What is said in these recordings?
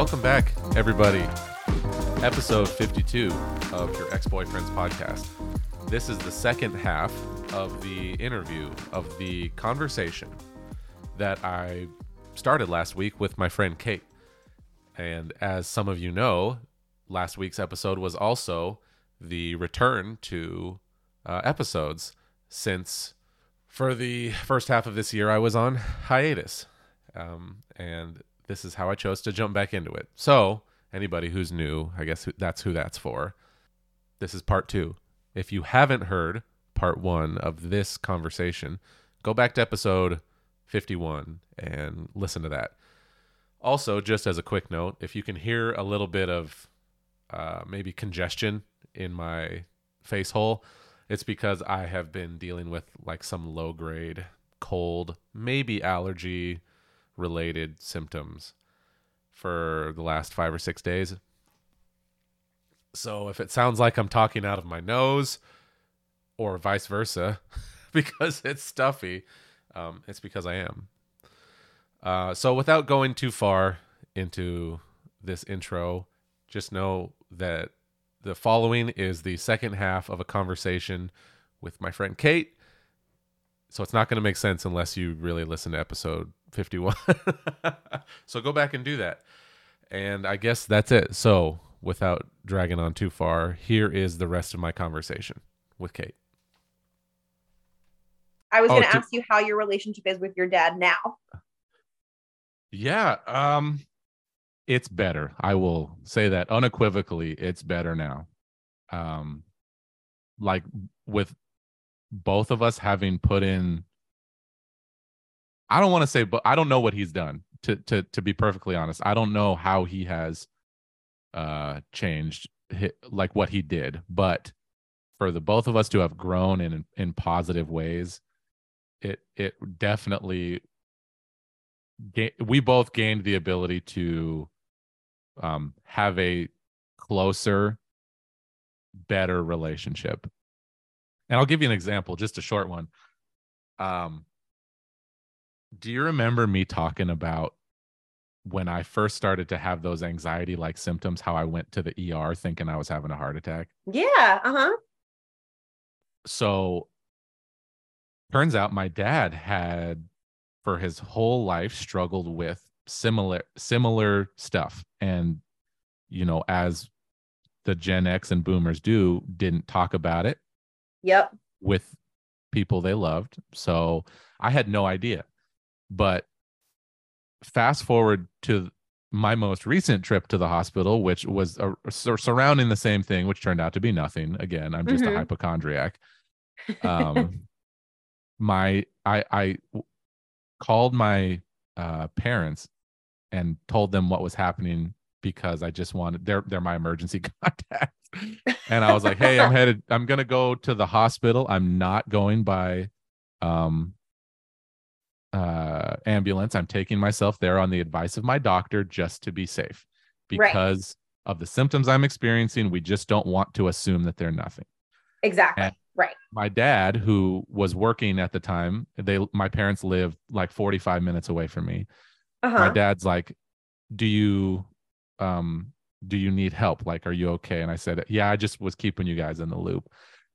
Welcome back, everybody. Episode 52 of your ex boyfriend's podcast. This is the second half of the interview, of the conversation that I started last week with my friend Cait. And as some of you know, last week's episode was also the return to uh, episodes since for the first half of this year I was on hiatus. Um, and this is how I chose to jump back into it. So, anybody who's new, I guess that's who that's for. This is part two. If you haven't heard part one of this conversation, go back to episode 51 and listen to that. Also, just as a quick note, if you can hear a little bit of uh, maybe congestion in my face hole, it's because I have been dealing with like some low grade cold, maybe allergy related symptoms for the last five or six days. So if it sounds like I'm talking out of my nose or vice versa because it's stuffy, um, it's because I am. Uh, so without going too far into this intro, just know that the following is the second half of a conversation with my friend Cait. So it's not going to make sense unless you really listen to episode 51. so go back and do that. And I guess that's it. So without dragging on too far, here is the rest of my conversation with Cait. I was Oh, going to to- ask you how your relationship is with your dad now. Yeah, um it's better. I will say that unequivocally it's better now. Um like with both of us having put in I don't want to say but I don't know what he's done to to to be perfectly honest. I don't know how he has uh changed like what he did, but for the both of us to have grown in in positive ways, it it definitely we both gained the ability to um, have a closer, better relationship. And I'll give you an example, just a short one. Um, do you remember me talking about when I first started to have those anxiety like symptoms, how I went to the ER thinking I was having a heart attack? Yeah. Uh huh. so turns out my dad had for his whole life struggled with similar similar stuff and you know as the gen x and boomers do didn't talk about it Yep. with people they loved so i had no idea but fast forward to my most recent trip to the hospital which was sur- surrounding the same thing which turned out to be nothing again i'm just a Mhm. hypochondriac um my I I called my uh parents and told them what was happening because i just wanted they're they're my emergency contacts. And i was like hey i'm headed i'm gonna go to the hospital. I'm not going by um uh ambulance. I'm taking myself there on the advice of my doctor just to be safe Right. because of the symptoms i'm experiencing. We just don't want to assume that they're nothing. Exactly. And- right. my dad who was working at the time they my parents lived like 45 minutes away from me. Uh my dad's like do you um do you need help? Like are you okay? And i said yeah i just was keeping you guys in the loop.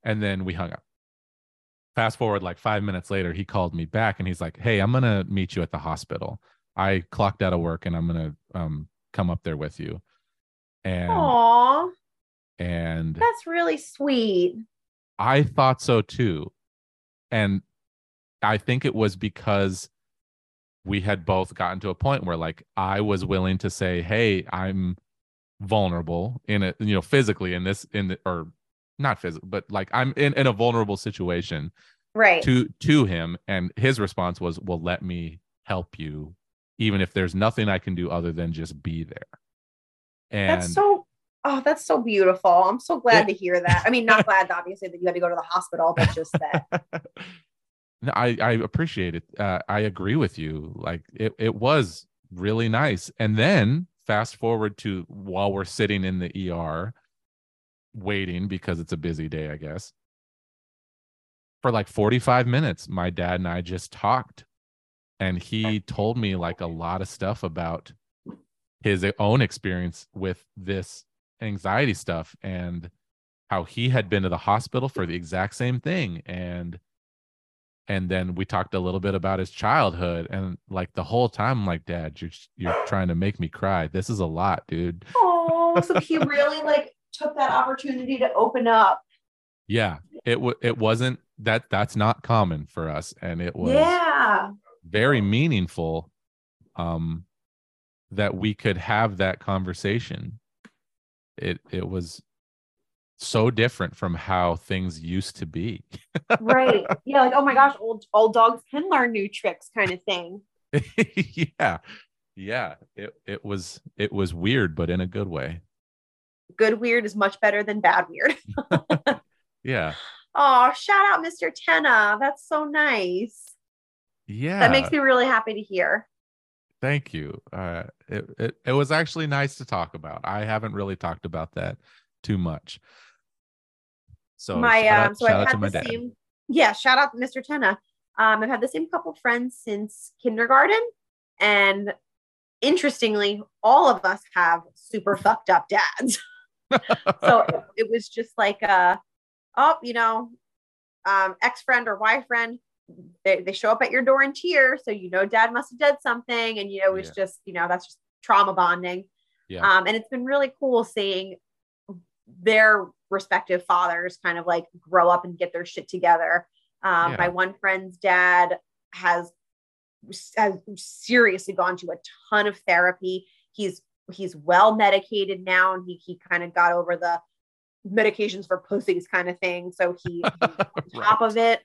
And then we hung up. Fast forward like five minutes later he called me back and he's like hey i'm gonna meet you at the hospital. I clocked out of work and i'm gonna um come up there with you. And Aw, and that's really sweet. I thought so too. And I think it was because we had both gotten to a point where like I was willing to say, "Hey, I'm vulnerable in it, you know, physically in this in the, or not physical, but like I'm in in a vulnerable situation Right. to to him and his response was, "Well, let me help you even if there's nothing I can do other than just be there." And that's so. Oh, that's so beautiful. I'm so glad Yeah. to hear that. I mean, not glad, obviously, that you had to go to the hospital, but just that. No, I I appreciate it. Uh, I agree with you. Like it it was really nice. And then fast forward to while we're sitting in the ER waiting because it's a busy day, I guess. For like 45 minutes, my dad and I just talked. And he told me like a lot of stuff about his own experience with this anxiety stuff and how he had been to the hospital for the exact same thing and and then we talked a little bit about his childhood and like the whole time I'm like dad you're you're trying to make me cry this is a lot dude Oh, so he really like took that opportunity to open up. yeah it w- it wasn't that that's not common for us and it was Yeah. very meaningful um that we could have that conversation it it was so different from how things used to be Right. Yeah. Like, oh my gosh, old old dogs can learn new tricks kind of thing. yeah yeah it it was it was weird but in a good way Good weird is much better than bad weird. yeah Oh, shout out Mr. Tenna. That's so nice. yeah That makes me really happy to hear. thank you uh it, it it was actually nice to talk about i haven't really talked about that too much so my um so I've had the dad same yeah, shout out to Mr. Tenna. Um, I've had the same couple friends since kindergarten. And interestingly, all of us have super fucked up dads. so it, it was just like uh oh, you know, um, ex-friend or wife friend, they, they show up at your door in tears. So you know dad must have did something. And you know, it's just, you know, that's just trauma bonding. Yeah. Um, and it's been really cool seeing their respective fathers kind of like grow up and get their shit together. Um, Yeah. My one friend's dad has has seriously gone to a ton of therapy. He's he's well medicated now, and he he kind of got over the medications for pussies kind of thing. So he, he's on top of it.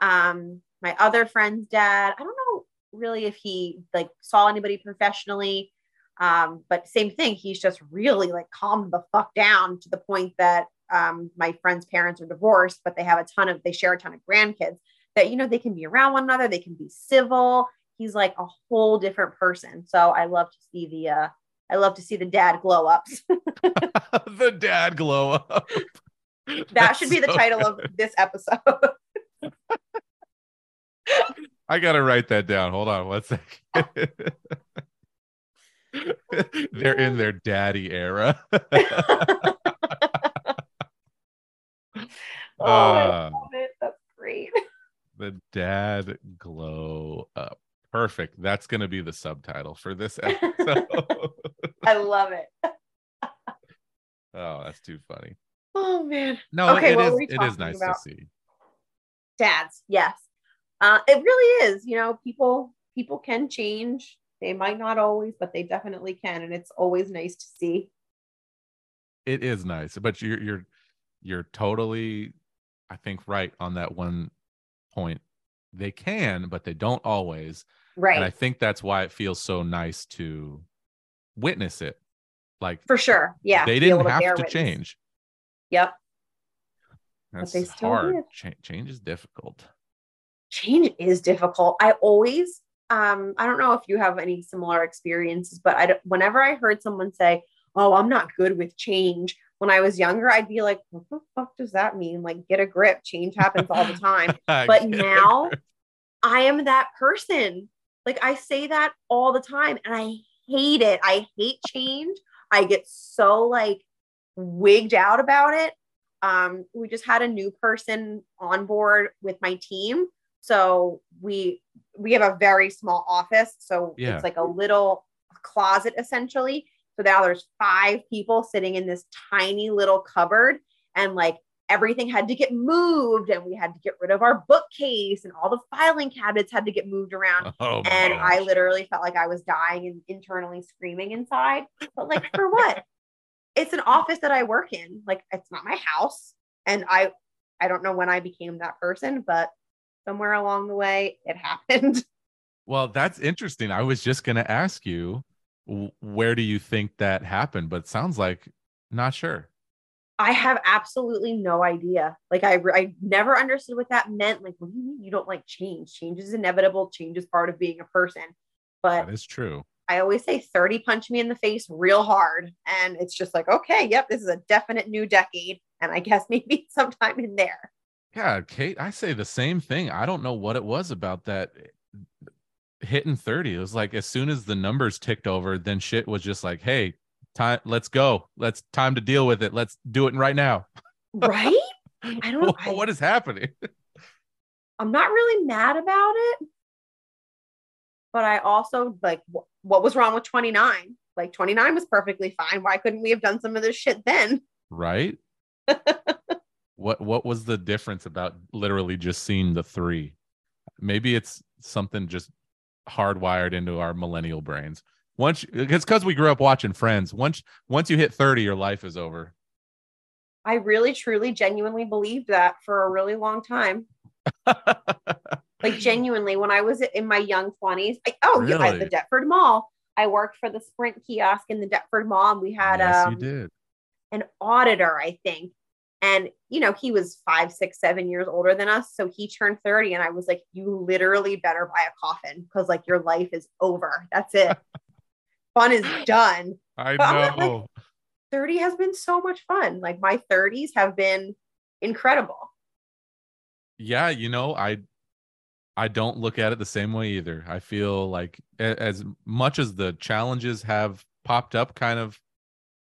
Um, my other friend's dad, I don't know really if he like saw anybody professionally. Um, but same thing, he's just really like calmed the fuck down to the point that um, my friend's parents are divorced, but they have a ton of they share a ton of grandkids that you know they can be around one another, they can be civil. He's like a whole different person. So I love to see the uh I love to see the dad glow ups. the dad glow up. that That's should be the so title good. of this episode. I gotta write that down. Hold on one second. They're in their daddy era. oh, I Uh, love it. That's great. the dad glow up. Perfect. That's gonna be the subtitle for this episode. I love it. oh, that's too funny. Oh man. No, Okay, it is it is nice about? to see. Dads, yes. Uh, it really is. You know, people people can change. They might not always, but they definitely can. And it's always nice to see. It is nice, but you're you're you're totally, I think, right on that one point. They can, but they don't always. Right. And I think that's why it feels so nice to witness it. Like For sure. Yeah. they didn't have to witness. change. Yep. That's they still hard. Cha- change is difficult. change is difficult. I always, um, I don't know if you have any similar experiences, but I, don't- whenever I heard someone say, "Oh, I'm not good with change," when I was younger, I'd be like, "What the fuck does that mean? Like, get a grip. Change happens all the time." But now, I am that person. Like I say that all the time, and I hate it. I hate change. I get so like wigged out about it. Um, we just had a new person on board with my team, so we we have a very small office, so Yeah. it's like a little closet essentially. So now there's five people sitting in this tiny little cupboard, and like everything had to get moved and we had to get rid of our bookcase and all the filing cabinets had to get moved around. Oh and i literally felt like i was dying and internally screaming inside. But like for what? It's an office that i work in. Like it's not my house. And i i don't know when i became that person but somewhere along the way it happened Well, that's interesting. I was just going to ask you, where do you think that happened? But sounds like not sure. i have absolutely no idea like i i never understood what that meant like what do you mean you don't like change change is inevitable change is part of being a person but That is true. I always say 30 punch me in the face real hard. And it's just like, okay, yep, this is a definite new decade. And I guess maybe sometime in there. Yeah, Cait, I say the same thing. I don't know what it was about that. Eh, hitting 30. It was like as soon as the numbers ticked over, then shit was just like, hey, time, let's go. Let's time to deal with it. Let's do it right now. Right? I don't I, what is happening? I'm not really mad about it. But I also like wh- what was wrong with 29? Like 29 was perfectly fine. Why couldn't we have done some of this shit then? Right? what what was the difference about literally just seeing the 3? Maybe it's something just hardwired into our millennial brains. Once it's because we grew up watching Friends. Once once you hit 30, your life is over. I really, truly, genuinely believed that for a really long time. like genuinely, when I was in my young 20s, I, oh yeah, at the Deptford Mall. I worked for the Sprint kiosk in the Deptford Mall, and we had yes, um, you did. an auditor, I think. And you know, he was five, six, seven years older than us. So he turned 30, and I was like, You literally better buy a coffin because like your life is over. That's it. Fun is done. I But know. not, 30 has been so much fun. Like my 30s have been incredible. yeah you know i i don't look at it the same way either i feel like as much as the challenges have popped up kind of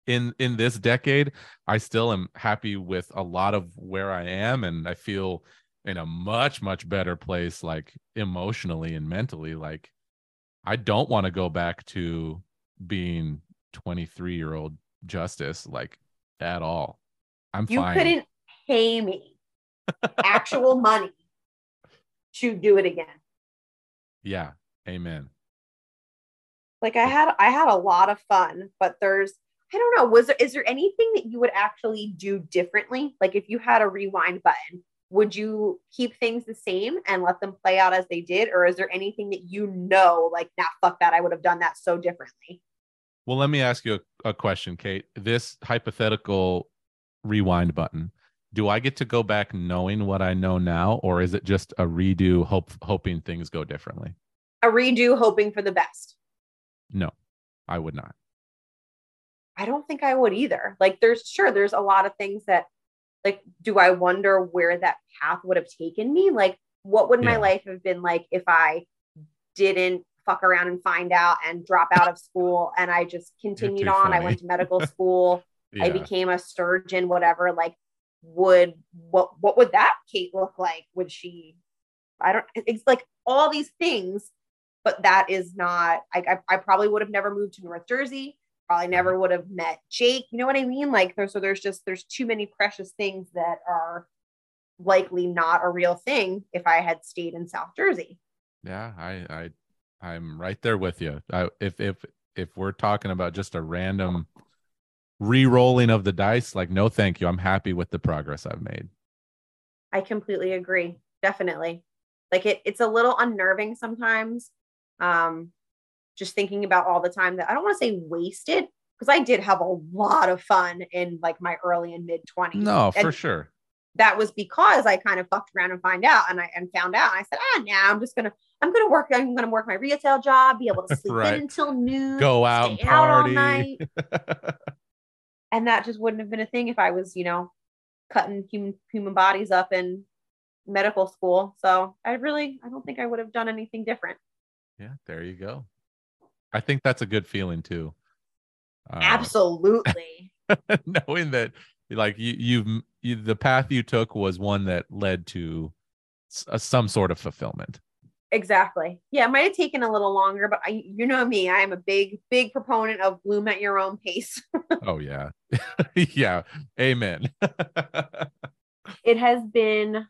in in this decade i still am happy with a lot of where i am and i feel in a much much better place like emotionally and mentally like i don't want to go back to being 23 year old justice like at all i'm fine. You fine couldn't pay me actual money to do it again. yeah amen Like I had I had a lot of fun, but there's I don't know, was there is there anything that you would actually do differently? Like if you had a rewind button, would you keep things the same and let them play out as they did? Or is there anything that you know, like, nah, fuck that, I would have done that so differently? Well, let me ask you a, a question, Cait. This hypothetical rewind button, do I get to go back knowing what I know now, or is it just a redo, hope hoping things go differently? A redo hoping for the best. No, I would not. I don't think I would either. Like there's sure there's a lot of things that like do I wonder where that path would have taken me? Like what would my life have been like if I didn't fuck around and find out and drop out of school and I just continued on. I went to medical school. I became a surgeon, whatever. Like would what what would that Cait look like? Would she I don't it's like all these things, but that is not I I, I probably would have never moved to North Jersey probably never would have met Jake. You know what I mean? Like there's so there's just there's too many precious things that are likely not a real thing if I had stayed in South Jersey. yeah, I, I, I'm right there with you. I, if if if we're talking about just a random re-rolling of the dice, like no, thank you. I'm happy with the progress I've made. I completely agree. Definitely. Like it it's a little unnerving sometimes. Um just thinking about all the time that I don't want to say wasted because I did have a lot of fun in like my early and mid 20s. No, for sure. that was because I kind of fucked around and find out and I and found out. And I said, ah, nah, I'm just gonna I'm gonna work. I'm gonna work my retail job, be able to sleep Right. in until noon, Go out and out party. night. and that just wouldn't have been a thing if I was, you know, cutting human human bodies up in medical school. So I really, I don't think I would have done anything different. yeah, there you go. I think that's a good feeling too. Uh, Absolutely. knowing that like you you've you, the path you took was one that led to s- uh, some sort of fulfillment exactly. Yeah, it might have taken a little longer, but I, you know me, I am a big, big proponent of bloom at your own pace. oh yeah yeah amen it has been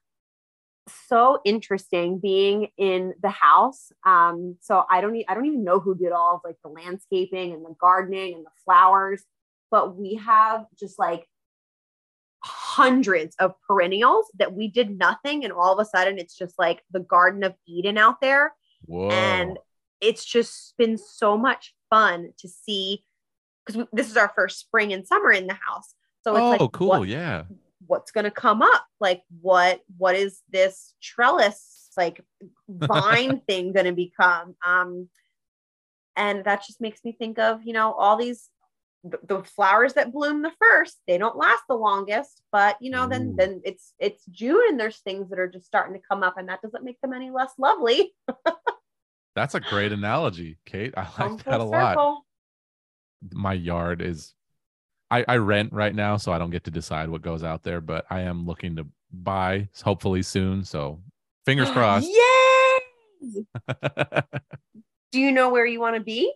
so interesting being in the house. Um, so I don't, e- I don't even know who did all of like the landscaping and the gardening and the flowers, but we have just like hundreds of perennials that we did nothing, and all of a sudden it's just like the Garden of Eden out there, whoa and it's just been so much fun to see because this is our first spring and summer in the house. So it's oh like, cool what- yeah what's going to come up like what what is this trellis like vine thing going to become um and that just makes me think of you know all these the, flowers that bloom the first they don't last the longest but you know Ooh. then then it's it's june and there's things that are just starting to come up and that doesn't make them any less lovely That's a great analogy, Cait. I like that a full lot. My yard is I, I rent right now, so I don't get to decide what goes out there, but I am looking to buy hopefully soon. So fingers crossed. Yay! Do you know where you want to be?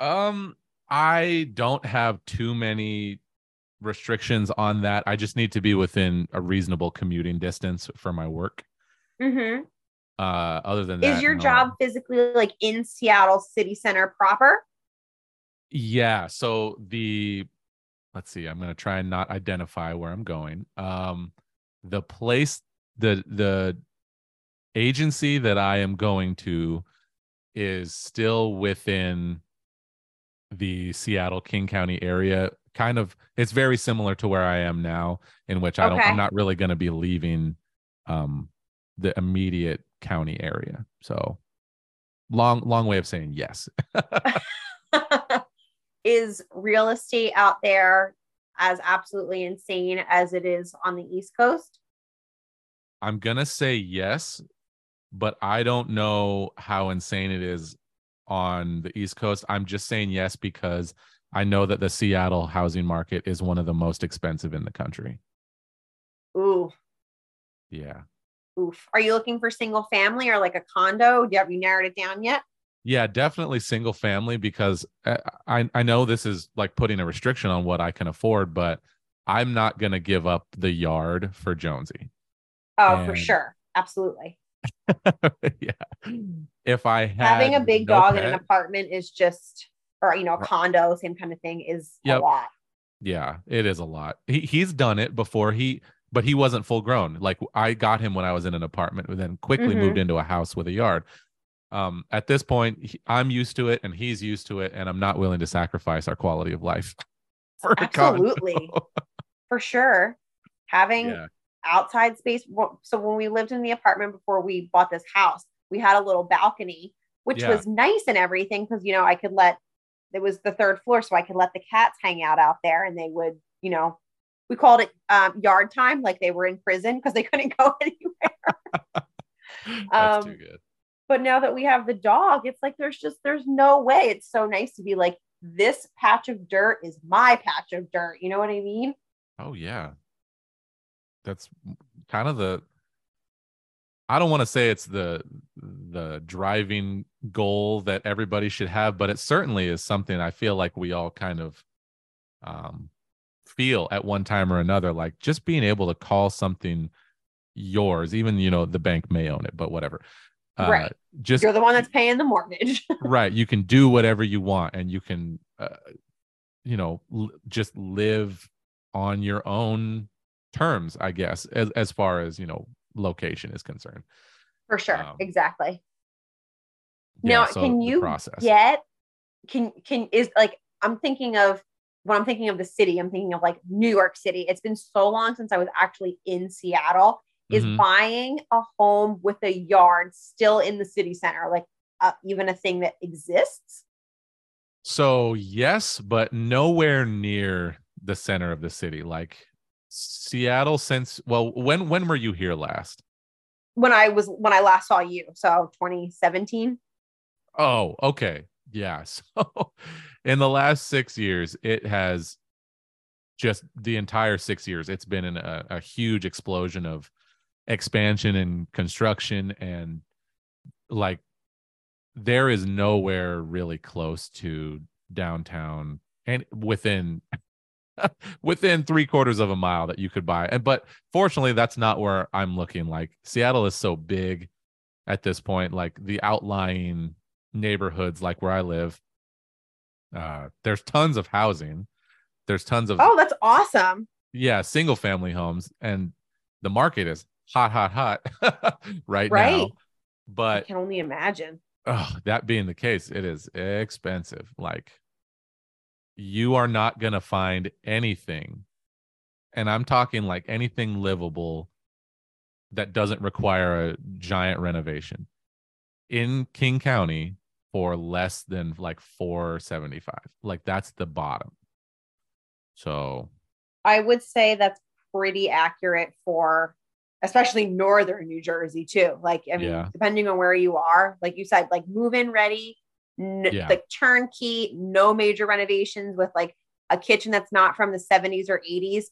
um, I don't have too many restrictions on that. I just need to be within a reasonable commuting distance for my work. Mm-hmm. Uh, other than that, Is your no. job physically like in Seattle city center proper? Yeah. So the let's see, I'm gonna try and not identify where I'm going. Um the place the the agency that I am going to is still within the Seattle King County area. Kind of it's very similar to where I am now, in which I don't Okay. I'm not really gonna be leaving um the immediate county area. So long long way of saying yes. is real estate out there as absolutely insane as it is on the East Coast? I'm gonna say yes, but I don't know how insane it is on the East Coast. I'm just saying yes because I know that the Seattle housing market is one of the most expensive in the country. Ooh, Yeah. oof. Are you looking for single family or like a condo? Have you narrowed it down yet? Yeah, definitely single family because uh, I I know this is like putting a restriction on what I can afford, but I'm not gonna give up the yard for Jonesy. Oh, for sure. Absolutely. yeah. If I had Having a big no dog in an apartment is just, or, you know, a condo, same kind of thing, is Yep. a lot. Yeah, it is a lot. He he's done it before. He but he wasn't full grown. Like I got him when I was in an apartment, and then quickly Mhm. moved into a house with a yard. Um, at this point, he- I'm used to it, and he's used to it, and I'm not willing to sacrifice our quality of life for. Absolutely. For sure. Having yeah, outside space. So when we lived in the apartment before we bought this house, we had a little balcony, which Yeah. was nice and everything because you know I could let it was the third floor, so I could let the cats hang out out there, and they would, you know, we called it um, yard time, like they were in prison because they couldn't go anywhere. that's Um, too good. But now that we have the dog, it's like there's just there's no way. It's so nice to be like this patch of dirt is my patch of dirt. You know what I mean? Oh yeah, that's kind of the. I don't want to say it's the the driving goal that everybody should have, but it certainly is something I feel like we all kind of um, feel at one time or another. Like just being able to call something yours, even you know the bank may own it, but whatever. Uh, Right. Just You're the one that's paying the mortgage. right you can do whatever you want and you can uh, you know l- just live on your own terms i guess as, as far as you know location is concerned For sure. Um, exactly. Yeah, now, so can you process get can can is like I'm thinking of when I'm thinking of the city, I'm thinking of like New York City. It's been so long since I was actually in Seattle. Is Mhm. buying a home with a yard still in the city center like uh, even a thing that exists? so yes but nowhere near the center of the city like seattle since well when when were you here last When I was when I last saw you, so 2017. Oh, okay. Yeah. So in the last six years, it has just the entire six years, it's been in a, a huge explosion of expansion and construction. And like, there is nowhere really close to downtown and within within three quarters of a mile that you could buy and but fortunately that's not where i'm looking like seattle is so big at this point like the outlying neighborhoods like where i live uh there's tons of housing there's tons of Oh, that's awesome. yeah single family homes and the market is hot hot hot right, now Right. I but can only imagine. oh, that being the case, it is expensive. Like you are not going to find anything. And I'm talking like anything livable that doesn't require a giant renovation in King County for less than like 475. Like that's the bottom. So, I would say that's pretty accurate for especially northern New Jersey too. Like, I mean, Yeah. depending on where you are, like you said, like move in ready, n- Yeah. like turnkey, no major renovations with like a kitchen that's not from the 70s or 80s.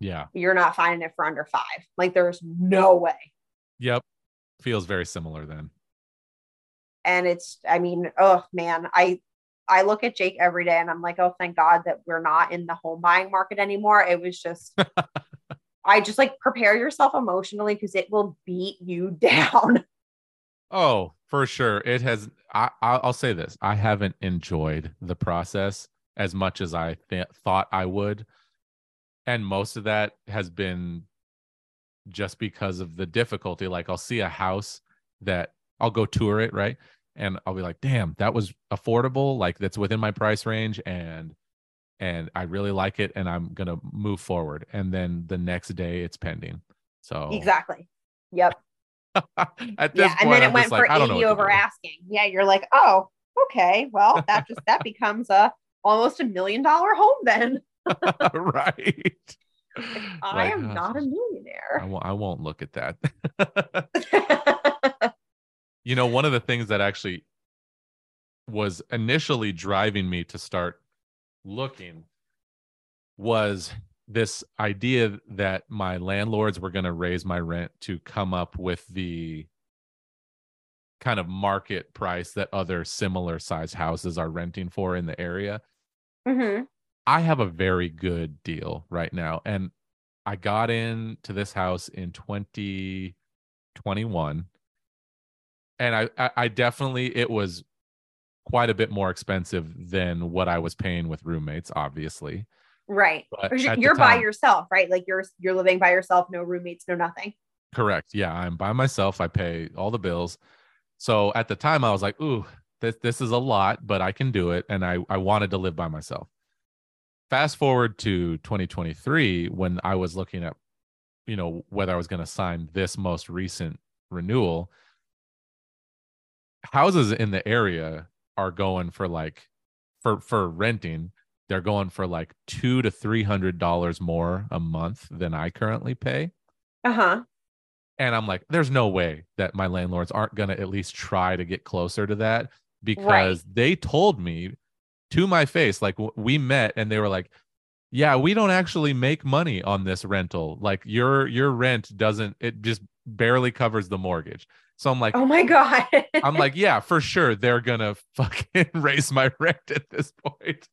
Yeah. You're not finding it for under five. Like, there's no way. Yep. Feels very similar then. and it's i mean oh man i i look at jake every day and i'm like oh thank god that we're not in the home buying market anymore it was just i just like prepare yourself emotionally because it will beat you down Oh, for sure. It has. I, I'll say this: I haven't enjoyed the process as much as I th- thought I would, and most of that has been just because of the difficulty. Like, I'll see a house that I'll go tour it, right, and I'll be like, "Damn, that was affordable. Like, that's within my price range, and and I really like it, and I'm gonna move forward." And then the next day, it's pending. So exactly yep at this yeah and then it I'm went like, for I know 80 over asking yeah you're like oh okay well that just that becomes a almost a million dollar home then right. i Like, am uh, not a millionaire won't, I won't look at that. you know, one of the things that actually was initially driving me to start looking was this idea that my landlords were going to raise my rent to come up with the kind of market price that other similar size houses are renting for in the area. hmm I have a very good deal right now. And I got into this house in 2021. And I, I, I definitely, it was quite a bit more expensive than what I was paying with roommates, obviously. right But Because at the you're by time- yourself right like you're you're living by yourself no roommates no nothing Correct. Yeah. I'm by myself. I pay all the bills. So at the time, I was like, ooh, this, this is a lot, but I can do it. And I, I wanted to live by myself. Fast forward to 2023, when I was looking at, you know, whether I was going to sign this most recent renewal, houses in the area are going for like, for, for renting, they're going for like two to three hundred dollars more a month than I currently pay. uh-huh And I'm like, there's no way that my landlords aren't going to at least try to get closer to that because Right. they told me to my face, like, w- we met and they were like, yeah, we don't actually make money on this rental. Like, your your rent doesn't, it just barely covers the mortgage. So I'm like, oh my god I'm like, yeah, for sure. They're gonna fucking raise my rent at this point.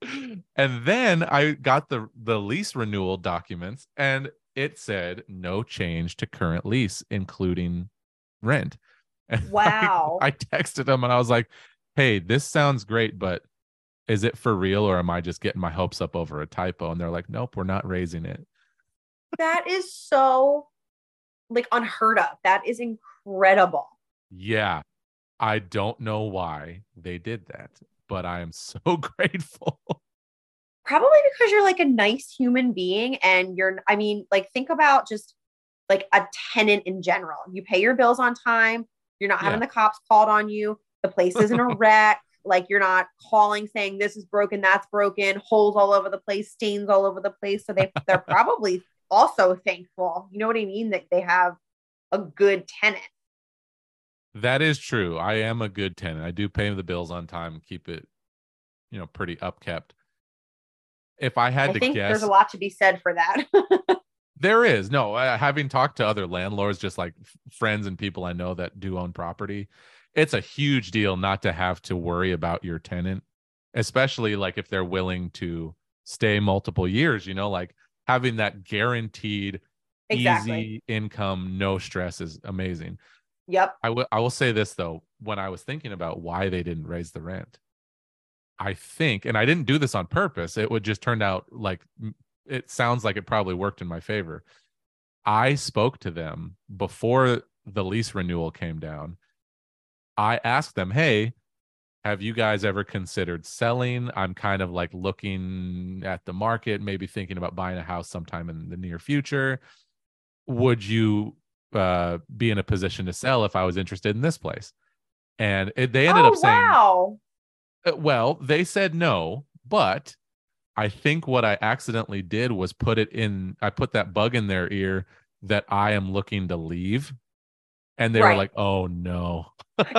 And then I got the the lease renewal documents and it said no change to current lease, including rent. And I- wow I, texted them and I was like, hey, this sounds great, but is it for real or am I just getting my hopes up over a typo? And they're like, nope, we're not raising it. that is so like unheard of that is incredible Yeah. I don't know why they did that, but I am so grateful. probably because you're like a nice human being and you're i mean like think about just like a tenant in general you pay your bills on time you're not having the cops called on you the place isn't a wreck like you're not calling saying this is broken that's broken holes all over the place stains all over the place so they they're probably also thankful you know what i mean that they have a good tenant That is true. I am a good tenant. I do pay the bills on time keep it, you know, pretty upkept. If I had i to guess, there's a lot to be said for that there is no. Uh, having talked to other landlords, just like friends and people I know that do own property, it's a huge deal not to have to worry about your tenant, especially like if they're willing to stay multiple years. You know, like having that guaranteed exactly easy income, no stress is amazing. Yep I will I will say this though, when I was thinking about why they didn't raise the rent, I think, and I didn't do this on purpose, it would just turn out like it sounds like it probably worked in my favor. I spoke to them before the lease renewal came down. I asked them, "Hey, have you guys ever considered selling? I'm kind of like looking at the market, maybe thinking about buying a house sometime in the near future. Would you uh, be in a position to sell if I was interested in this place?" And it, they ended oh up saying, wow uh, well, they said no, but I think what I accidentally did was put it in, I put that bug in their ear that I am looking to leave. And they were like, oh no.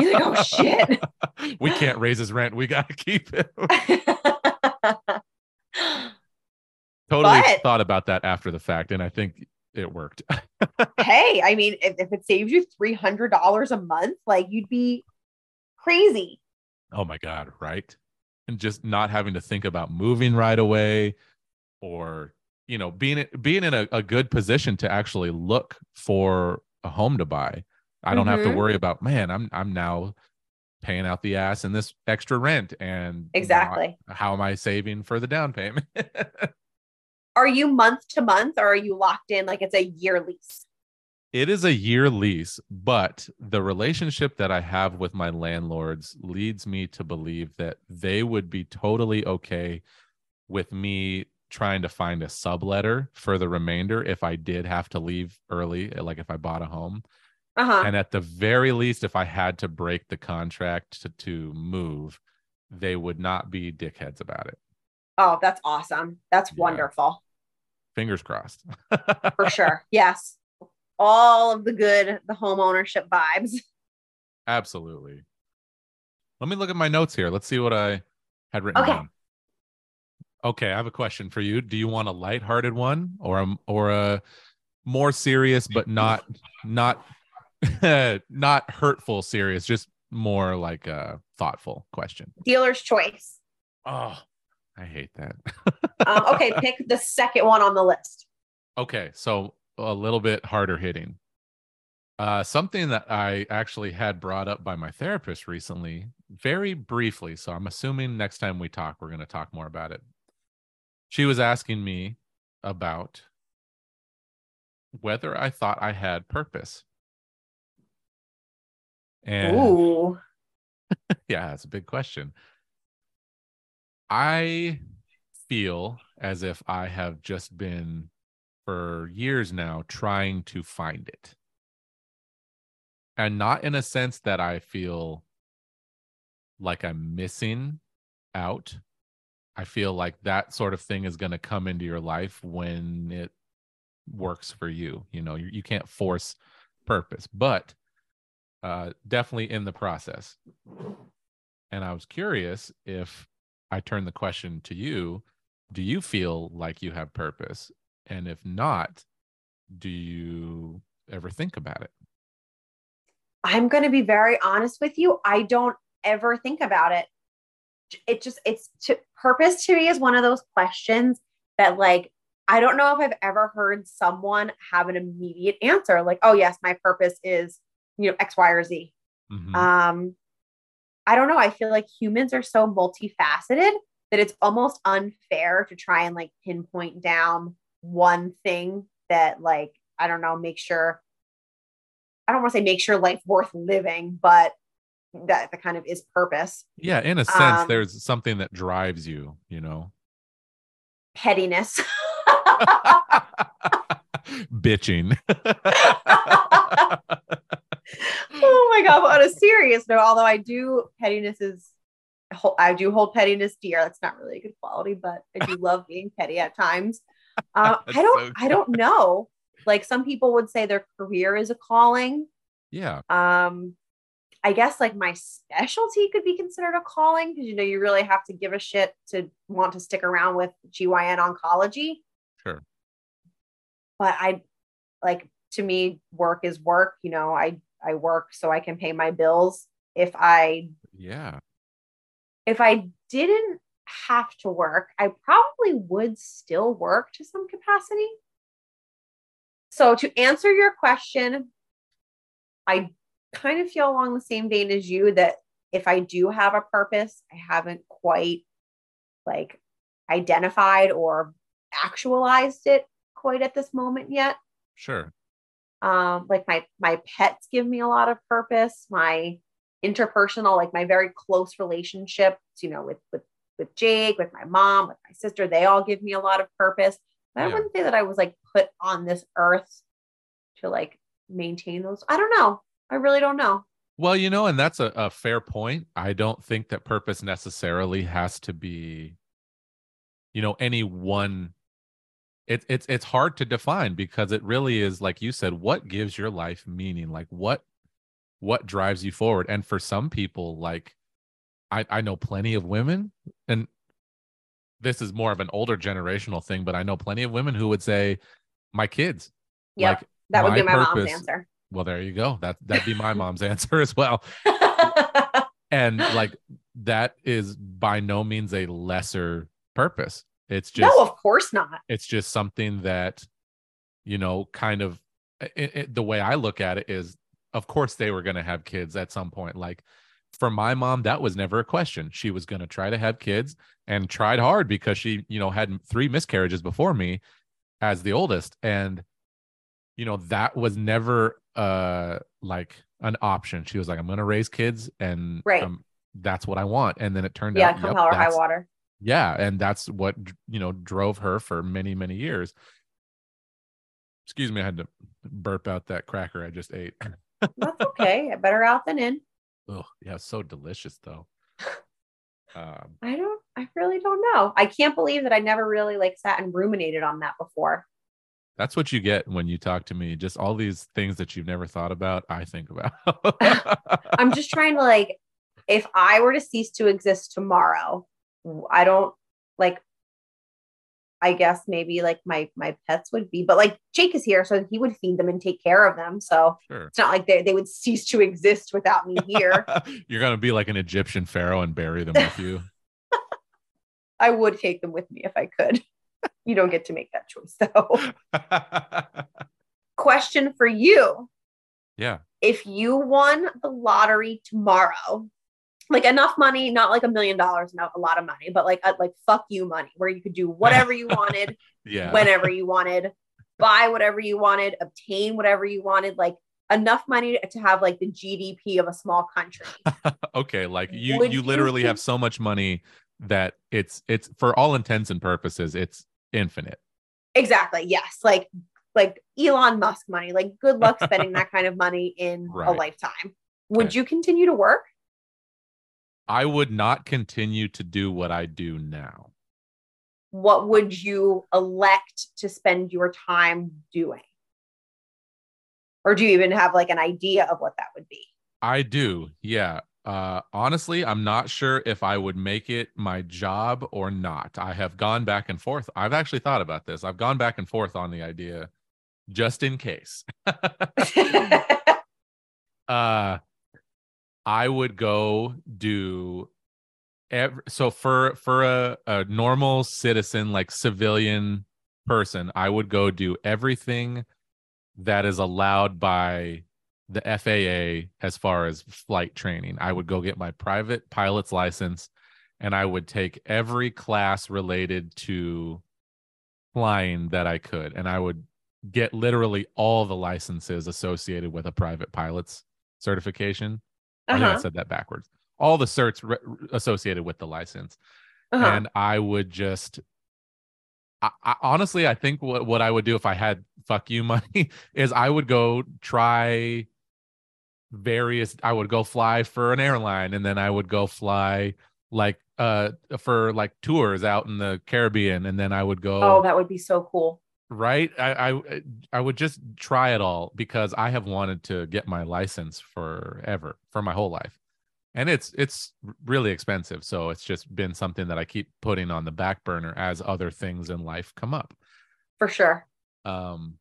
You're like, oh shit. we can't raise his rent. We got to keep him. totally But- thought about that after the fact. And I think it worked. hey, I mean, if, if it saves you three hundred dollars a month, like you'd be crazy. oh my God. Right. And just not having to think about moving right away or, you know, being, being in a, a good position to actually look for a home to buy. I don't have to Mhm. worry about, man, I'm, I'm now paying out the ass in this extra rent and you know, Exactly. how am I saving for the down payment? Are you month to month or are you locked in like it's a year lease? it is a year lease, but the relationship that I have with my landlords leads me to believe that they would be totally okay with me trying to find a subletter for the remainder if I did have to leave early, like if I bought a home. Uh-huh. And at the very least, if I had to break the contract to, to move, they would not be dickheads about it. Oh, that's awesome. That's Yeah. wonderful. Fingers crossed. For sure. Yes. All of the good, the home ownership vibes. Absolutely. Let me look at my notes here. Let's see what I had written Okay. down. Okay, I have a question for you. Do you want a lighthearted one or a or a more serious but not not not hurtful serious, just more like a thoughtful question? Dealer's choice. Oh, I hate that. Um, okay, pick the second one on the list. Okay, so a little bit harder hitting. Uh, something that I actually had brought up by my therapist recently, very briefly. So I'm assuming next time we talk, we're going to talk more about it. She was asking me about whether I thought I had purpose. And Ooh. yeah, that's a big question. I feel as if I have just been for years now trying to find it. And not in a sense that I feel like I'm missing out. I feel like that sort of thing is going to come into your life when it works for you. You know, you, you can't force purpose, but uh, definitely in the process. And I was curious if I turn the question to you do you feel like you have purpose? And if not, do you ever think about it? I'm going to be very honest with you. I don't ever think about it. It just, it's to, purpose to me is one of those questions that, like, I don't know if I've ever heard someone have an immediate answer, like, oh, yes, my purpose is, you know, X, Y, or Z. Mhm. Um, I don't know. I feel like humans are so multifaceted that it's almost unfair to try and like pinpoint down one thing that, like, I don't know, make sure I don't want to say make sure life worth living, but that that kind of is purpose. yeah, in a sense, um, there's something that drives you, you know? Pettiness. Bitching. oh my god! But on a serious note, although I do pettiness is I do hold pettiness dear. That's not really a good quality, but I do love being petty at times. Uh, I don't. so I don't know. Like some people would say, their career is a calling. yeah. Um, I guess like my specialty could be considered a calling because you know you really have to give a shit to want to stick around with GYN oncology. Sure. But I like to me, work is work. You know, I I work so I can pay my bills. If I Yeah. if I didn't have to work, I probably would still work to some capacity. So, to answer your question, I kind of feel along the same vein as you that if I do have a purpose, I haven't quite like identified or actualized it quite at this moment yet Sure. Um like my my pets give me a lot of purpose my interpersonal like my very close relationships you know with with with jake with my mom with my sister they all give me a lot of purpose. But i wouldn't say that i was like put on this earth to like maintain those. I don't know. I really don't know. Well, you know, and that's a, a fair point. I don't think that purpose necessarily has to be, you know, any one it, it's it's hard to define because it really is like you said what gives your life meaning? Like what what drives you forward? And for some people like i i know plenty of women and this is more of an older generational thing but i know plenty of women who would say my kids Yeah, like that would be my my mom's answer. well there you go that that'd be my mom's answer as well. And like that is by no means a lesser purpose it's just no, of course not. it's just something that you know kind of it, it- the way i look at it is of course they were going to have kids at some point like for my mom that was never a question she was going to try to have kids and tried hard because she you know had three miscarriages before me as the oldest and you know that was never uh like an option she was like i'm going to raise kids and Right. um, that's what i want and then it turned out. Yeah, out come yep, hell or high water. Yeah and that's what you know drove her for many many years excuse me i had to burp out that cracker i just ate That's okay. Better out than in. oh yeah so delicious though um I don't. I really don't know. I can't believe that I never really like sat and ruminated on that before. that's what you get when you talk to me just all these things that you've never thought about i think about I'm just trying to like, if I were to cease to exist tomorrow, I don't like. I guess maybe like my my pets would be, but like Jake is here, so he would feed them and take care of them. So sure it's not like they they would cease to exist without me here. you're gonna be like an egyptian pharaoh and bury them with you I would take them with me if I could. You don't get to make that choice though. Question for you. yeah if you won the lottery tomorrow, like enough money, not like a million dollars, not a lot of money, but like a, like fuck you money, where you could do whatever you wanted, yeah whenever you wanted, buy whatever you wanted, obtain whatever you wanted, like enough money to have like the GDP of a small country. okay like you Would you you literally have so much money that it's it's for all intents and purposes it's infinite exactly. Yes. Like like Elon Musk money. Like good luck spending that kind of money in a lifetime. Would Okay. you continue to work? I would not continue to do what i do now. What would you elect to spend your time doing? Or do you even have like an idea of what that would be? i do yeah. Uh honestly i'm not sure if i would make it my job or not. I have gone back and forth. I've actually thought about this. I've gone back and forth on the idea just in case. Uh i would go do ev- so for for a, a normal citizen like civilian person i would go do everything that is allowed by the faa as far as flight training i would go get my private pilot's license and i would take every class related to flying that i could and i would get literally all the licenses associated with a private pilot's certification. I think I Uh-huh. said that backwards. All the certs re- associated with the license, Uh-huh. and I would just. I, I, honestly, I think what, what I would do if I had fuck you money is I would go try various. I would go fly for an airline, and then I would go fly like uh for like tours out in the Caribbean, and then I would go oh, that would be so cool. Right I, I i would just try it all because i have wanted to get my license forever for my whole life and it's it's really expensive so it's just been something that i keep putting on the back burner as other things in life come up For sure. um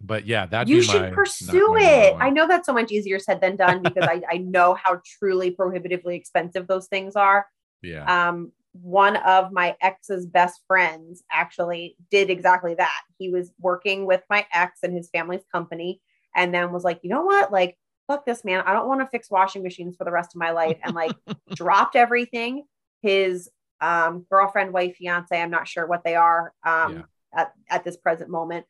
but yeah that you should pursue it. I know that's so much easier said than done because I, I know how truly prohibitively expensive those things are. yeah Um, one of my ex's best friends actually did exactly that. He was working with my ex and his family's company, and then was like, you know what? Like, fuck this, man. I don't want to fix washing machines for the rest of my life. And like, dropped everything. His um, girlfriend, wife, fiance, I'm not sure what they are um, Yeah. at, at this present moment,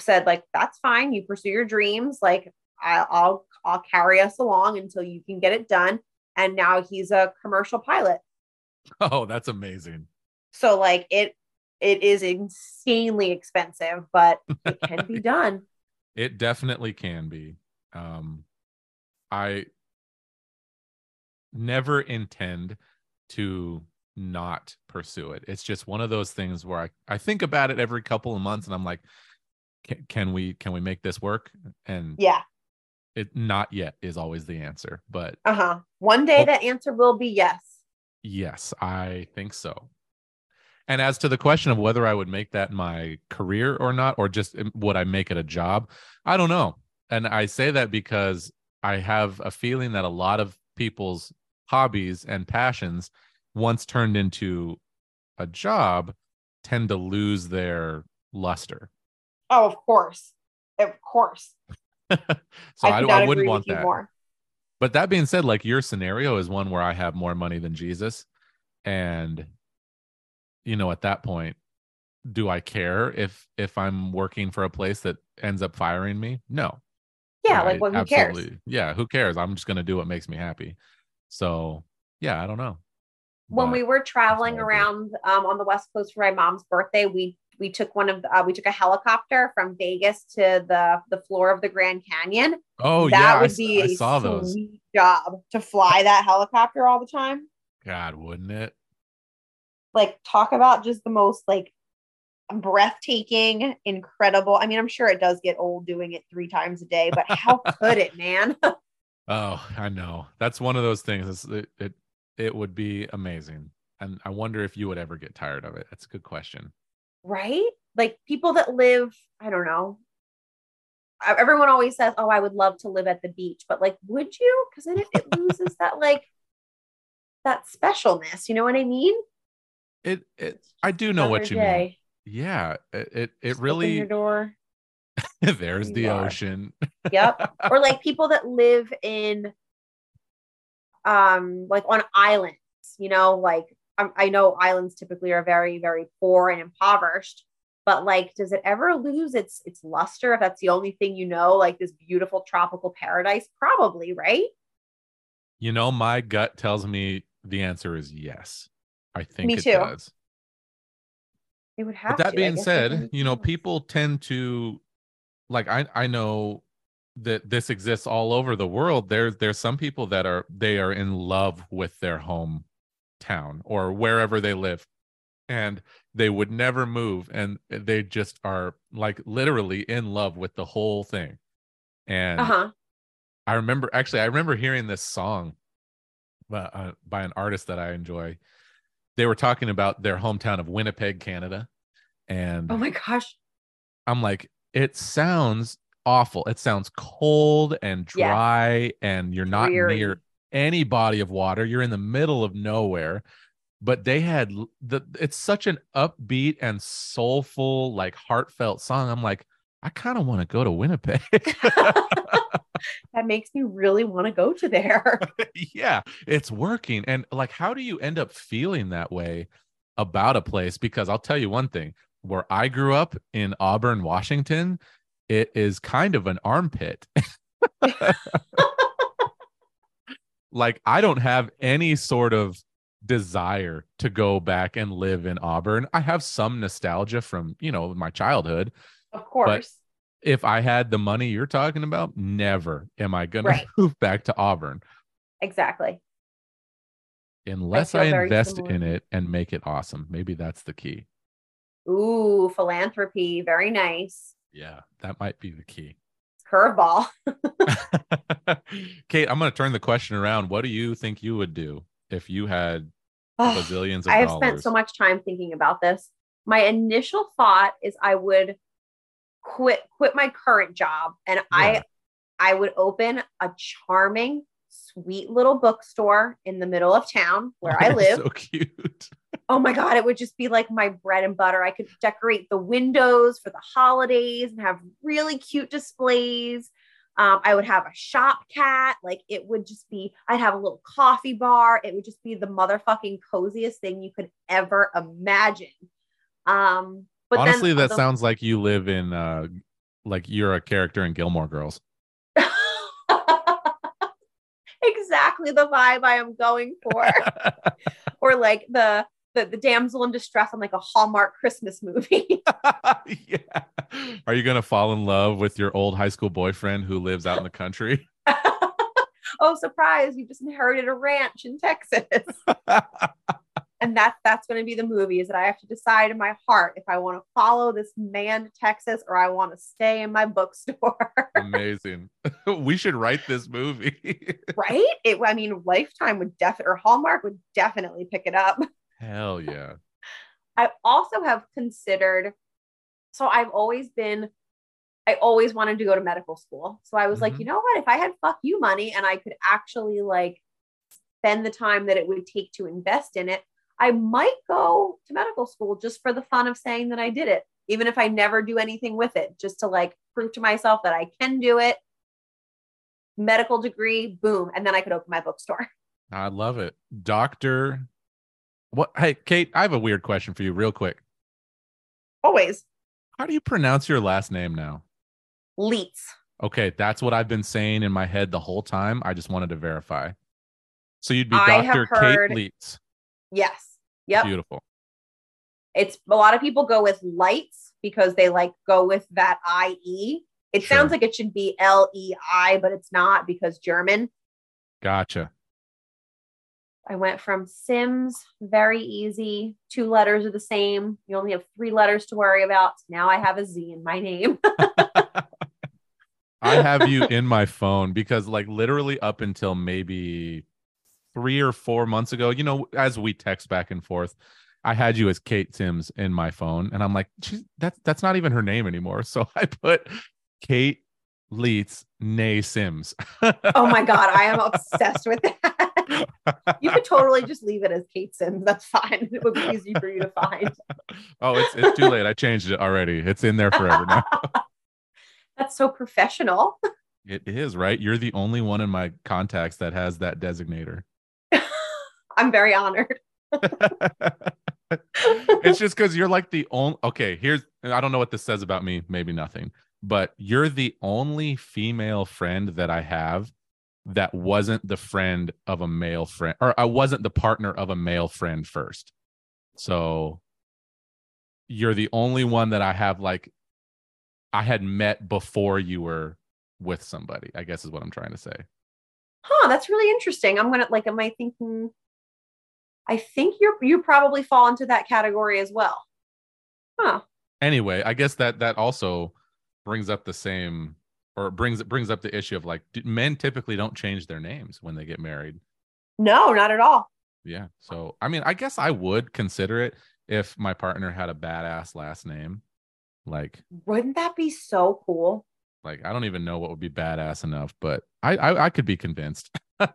said, like, that's fine. You pursue your dreams. Like, I, I'll, I'll carry us along until you can get it done. And now he's a commercial pilot. oh that's amazing So like it it is insanely expensive, but it can be done. It definitely can be. Um, I never intend to not pursue it. It's just one of those things where I, I think about it every couple of months and I'm like, can, can we can we make this work? And Yeah. it not yet is always the answer. But Uh huh. One day that answer will be yes. Yes, I think so. And as to the question of whether I would make that my career or not, or just um, would I make it a job, I don't know. And I say that because I have a feeling that a lot of people's hobbies and passions, once turned into a job, tend to lose their luster. Oh, of course. Of course. so I, I, I, wouldn't want that. more. But that being said, like your scenario is one where I have more money than Jesus. And you know, at that point, do I care if if I'm working for a place that ends up firing me? No. Yeah, Right, like well, who cares? Yeah, who cares? I'm just gonna do what makes me happy. So yeah, I don't know. when But- we were traveling how I do. around um, on the west coast for my mom's birthday we we took one of the, uh, we took a helicopter from vegas to the the floor of the grand canyon oh that yeah, I would s- be I, a saw those. sweet job to fly that helicopter all the time God, wouldn't it? like talk about just the most like breathtaking incredible i mean i'm sure it does get old doing it three times a day but how could it man Oh, I know. That's one of those things. It's, it, it it would be amazing. And I wonder if you would ever get tired of it. That's a good question. Right? Like people that live, I don't know. Everyone always says, "Oh, I would love to live at the beach," but like, would you? Because then it, it loses that like that specialness. You know what I mean? It it I do know what you mean. Yeah, it it, it really your door. there's the are. ocean. Yep. or like people that live in, um, like on islands. You know, like I, I know islands typically are very, very poor and impoverished. But like, does it ever lose its its luster if that's the only thing you know? Like this beautiful tropical paradise, probably, right? You know, my gut tells me the answer is yes. I think Me it too. does. It would have. But that to, being said, you know, people tend to like I I know that this exists all over the world. There's there's some people that are they are in love with their hometown or wherever they live. And they would never move and they just are like literally in love with the whole thing. And Uh huh. I remember actually I remember hearing this song by, uh, by an artist that I enjoy. They were talking about their hometown of Winnipeg, Canada. And Oh my gosh. I'm like, it sounds awful. It sounds cold and dry, and you're not Dreary. near any body of water. You're in the middle of nowhere. But they had the it's such an upbeat and soulful, like heartfelt song. I'm like, I kind of want to go to Winnipeg. that makes me really want to go to there. yeah, it's working. And like, how do you end up feeling that way about a place? Because I'll tell you one thing where I grew up in Auburn, Washington, it is kind of an armpit. like, I don't have any sort of desire to go back and live in Auburn. I have some nostalgia from, you know, my childhood. of course. If I had the money you're talking about, never am I going Right. to move back to Auburn exactly. unless feel I, invest similar. in it and make it awesome. Maybe that's the key. Ooh, philanthropy. Very nice. Yeah, that might be the key. Curveball. Cait, I'm going to turn the question around. What do you think you would do if you had Ugh, bazillions of I have dollars? spent so much time thinking about this. My initial thought is I would quit quit my current job and Yeah. I I would open a charming, sweet little bookstore in the middle of town where I Oh, live. So cute. Oh my god, it would just be like my bread and butter. I could decorate the windows for the holidays and have really cute displays. Um, I would have a shop cat. Like it would just be, I'd have a little coffee bar. It would just be the motherfucking coziest thing you could ever imagine. Um, but then Honestly, that the- sounds like you live in uh like you're a character in Gilmore Girls. exactly the vibe I am going for. or like the, the the damsel in distress on like a Hallmark Christmas movie. yeah. Are you going to fall in love with your old high school boyfriend who lives out in the country? oh, surprise, you just inherited a ranch in Texas. and that's that's going to be the movie is that I have to decide in my heart if I want to follow this man to Texas or I want to stay in my bookstore. Amazing. we should write this movie. right? It I mean Lifetime would definitely or Hallmark would definitely pick it up. Hell yeah. I also have considered so I've always been I always wanted to go to medical school. So I was like, Mhm. you know what? If I had fuck you money and I could actually like spend the time that it would take to invest in it, I might go to medical school just for the fun of saying that I did it, even if I never do anything with it, just to like prove to myself that I can do it. Medical degree, boom. And then I could open my bookstore. I love it. Doctor what hey Cait, I have a weird question for you real quick. Always. How do you pronounce your last name now? Leets. Okay, that's what I've been saying in my head the whole time. I just wanted to verify. So you'd be I Dr. heard- Cait Leitz. Yes. Yep. Beautiful. It's a lot of people go with lights because they like go with that IE. It Sure. sounds like it should be L E I, but it's not because German. Gotcha. I went from Sims, very easy. Two letters are the same. You only have three letters to worry about. Now I have a Z in my name. I have you in my phone because, like, literally up until maybe three or four months ago, you know, as we text back and forth, I had you as Cait Sims in my phone, and I'm like, "Geez, that's that's not even her name anymore. So I put Cait Leitz née Sims. oh my God, I am obsessed with that. You could totally just leave it as Cait Sims. That's fine. It would be easy for you to find. oh, it's it's too late. I changed it already. It's in there forever now. That's so professional. It is right. You're the only one in my contacts that has that designator. I'm very honored. it's just because you're like the only okay here's i don't know what this says about me maybe nothing but you're the only female friend that i have that wasn't the friend of a male friend or i wasn't the partner of a male friend first so you're the only one that i have like i had met before you were with somebody i guess is what i'm trying to say Huh, that's really interesting. I'm gonna like, am I thinking? I think you're you probably fall into that category as well. Huh. anyway i guess that that also brings up the same or brings it brings up the issue of like men typically don't change their names when they get married No, not at all. yeah so i mean i guess i would consider it if my partner had a badass last name like Wouldn't that be so cool? like i don't even know what would be badass enough but i i, I could be convinced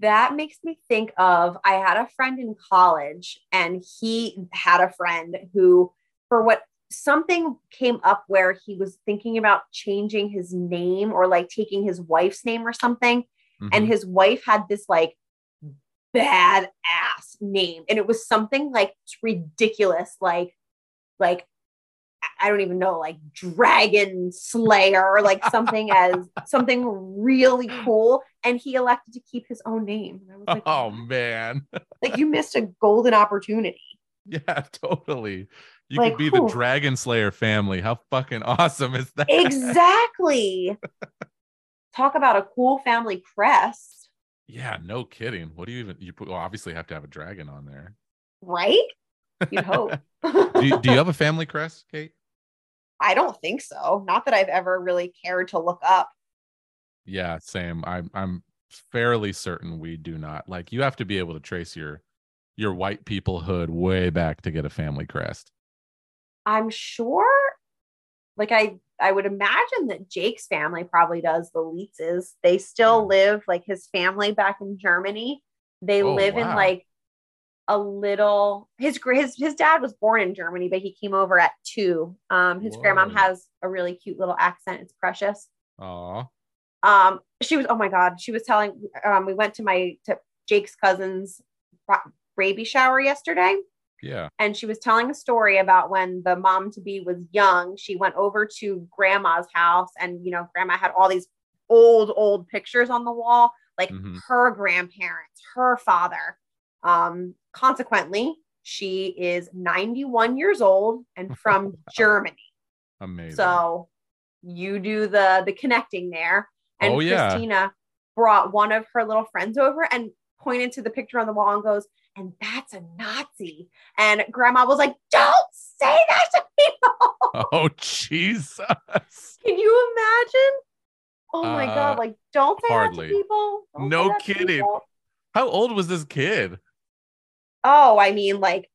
That makes me think of I had a friend in college and he had a friend who, for what something came up where he was thinking about changing his name or like taking his wife's name or something. And Mhm. his wife had this like bad ass name. And it was something like ridiculous, like, like, I- I don't even know, like Dragon Slayer or like something as something really cool. And he elected to keep his own name. And I was like, oh man like you missed a golden opportunity. yeah totally you Like, could be the dragon slayer family how fucking awesome is that Exactly. Talk about a cool family crest, Yeah, no kidding. What do you even? You put, well, obviously have to have a dragon on there. right? You'd hope. Do you, do you have a family crest, Cait? I don't think so. Not that I've ever really cared to look up. Yeah, same. I'm I'm fairly certain we do not. Like you have to be able to trace your your white people hood way back to get a family crest. I'm sure, like I, I would imagine that Jake's family probably does the Leitzes. They still live like his family back in Germany. They Oh, live in like a little. His his his dad was born in Germany, but he came over at two. Um, his grandmom Whoa. has a really cute little accent. It's precious. Aw. um she was oh my god she was telling um we went to my to jake's cousin's baby shower yesterday Yeah. and she was telling a story about when the mom to be was young she went over to grandma's house and you know grandma had all these old old pictures on the wall like Mhm. her grandparents her father um consequently she is 91 years old and from germany Amazing. so you do the the connecting there. And Oh, yeah. Christina brought one of her little friends over and pointed to the picture on the wall and goes, and that's a Nazi. And grandma was like, don't say that to people. Oh Jesus. Can you imagine? Oh my Uh, God. Like, don't say hardly. that to people. Don't No to kidding. people. How old was this kid? Oh, I mean, like,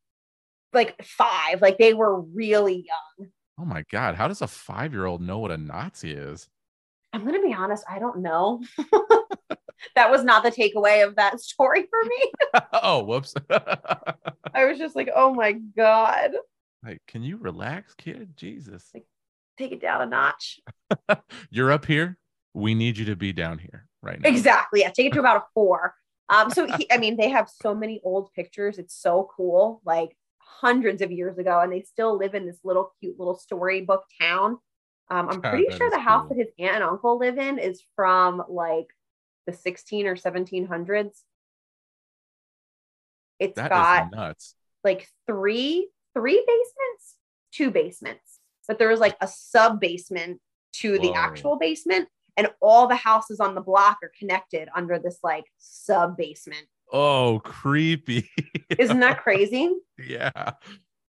like five. Like they were really young. Oh my god, how does a five year old know what a Nazi is? I'm gonna be honest, I don't know. that was not the takeaway of that story for me. oh, whoops. I was just like, oh my God. like, can you relax, kid? Jesus. Like, Take it down a notch. You're up here. We need you to be down here right now. Exactly. Yeah, take it to about a four. Um, so he, I mean, they have so many old pictures. It's so cool, like hundreds of years ago, and they still live in this little cute little storybook town. Um, I'm pretty sure the house cool. that his aunt and uncle live in is from like the 16 or 1700s. It's That got nuts. like three three basements, two basements, but there was like a sub basement to the actual basement, and all the houses on the block are connected under this like sub basement. Oh, creepy. Isn't that crazy? yeah.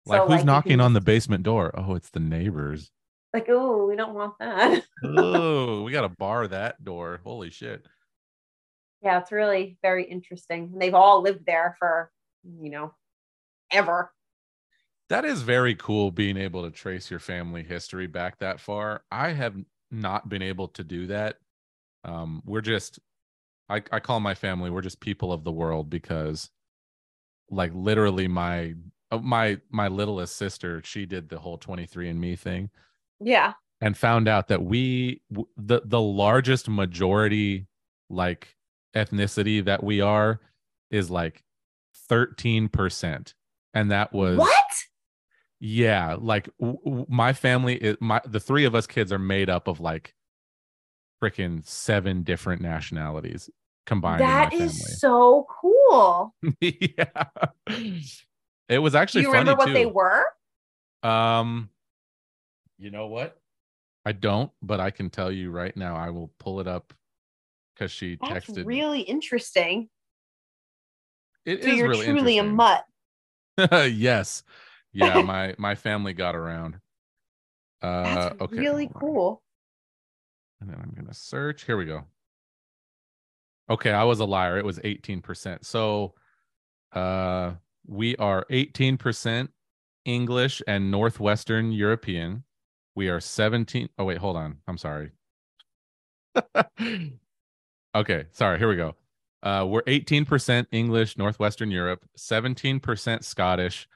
So, Like, who's like, knocking on the basement door? Oh, it's the neighbors. Like, oh, we don't want that. oh, we got to bar that door. Holy shit. Yeah, it's really very interesting. And they've all lived there for, you know, ever. That is very cool being able to trace your family history back that far. I have not been able to do that. Um, we're just, I, I call my family, we're just people of the world because, like, literally, my uh, my my littlest sister, she did the whole 23andMe thing Yeah. and found out that we the the largest majority like ethnicity that we are is like 13% and that was what? yeah like w- w- my family is my the three of us kids are made up of like freaking seven different nationalities combined That in so cool. yeah it was actually. Do actually you funny remember what too. they were? Um, you know what? I don't, but I can tell you right now. I will pull it up because she That's texted. really interesting. It So is you're really truly a mutt. yes, yeah. My my family got around. Uh, That's okay, really cool. And then I'm gonna search. Here we go. Okay, I was a liar. It was 18%. So, uh, we are 18% English and Northwestern European. We are 17. Oh, wait, hold on. I'm sorry. okay, sorry. Here we go. Uh, we're 18% English, Northwestern Europe, 17% Scottish,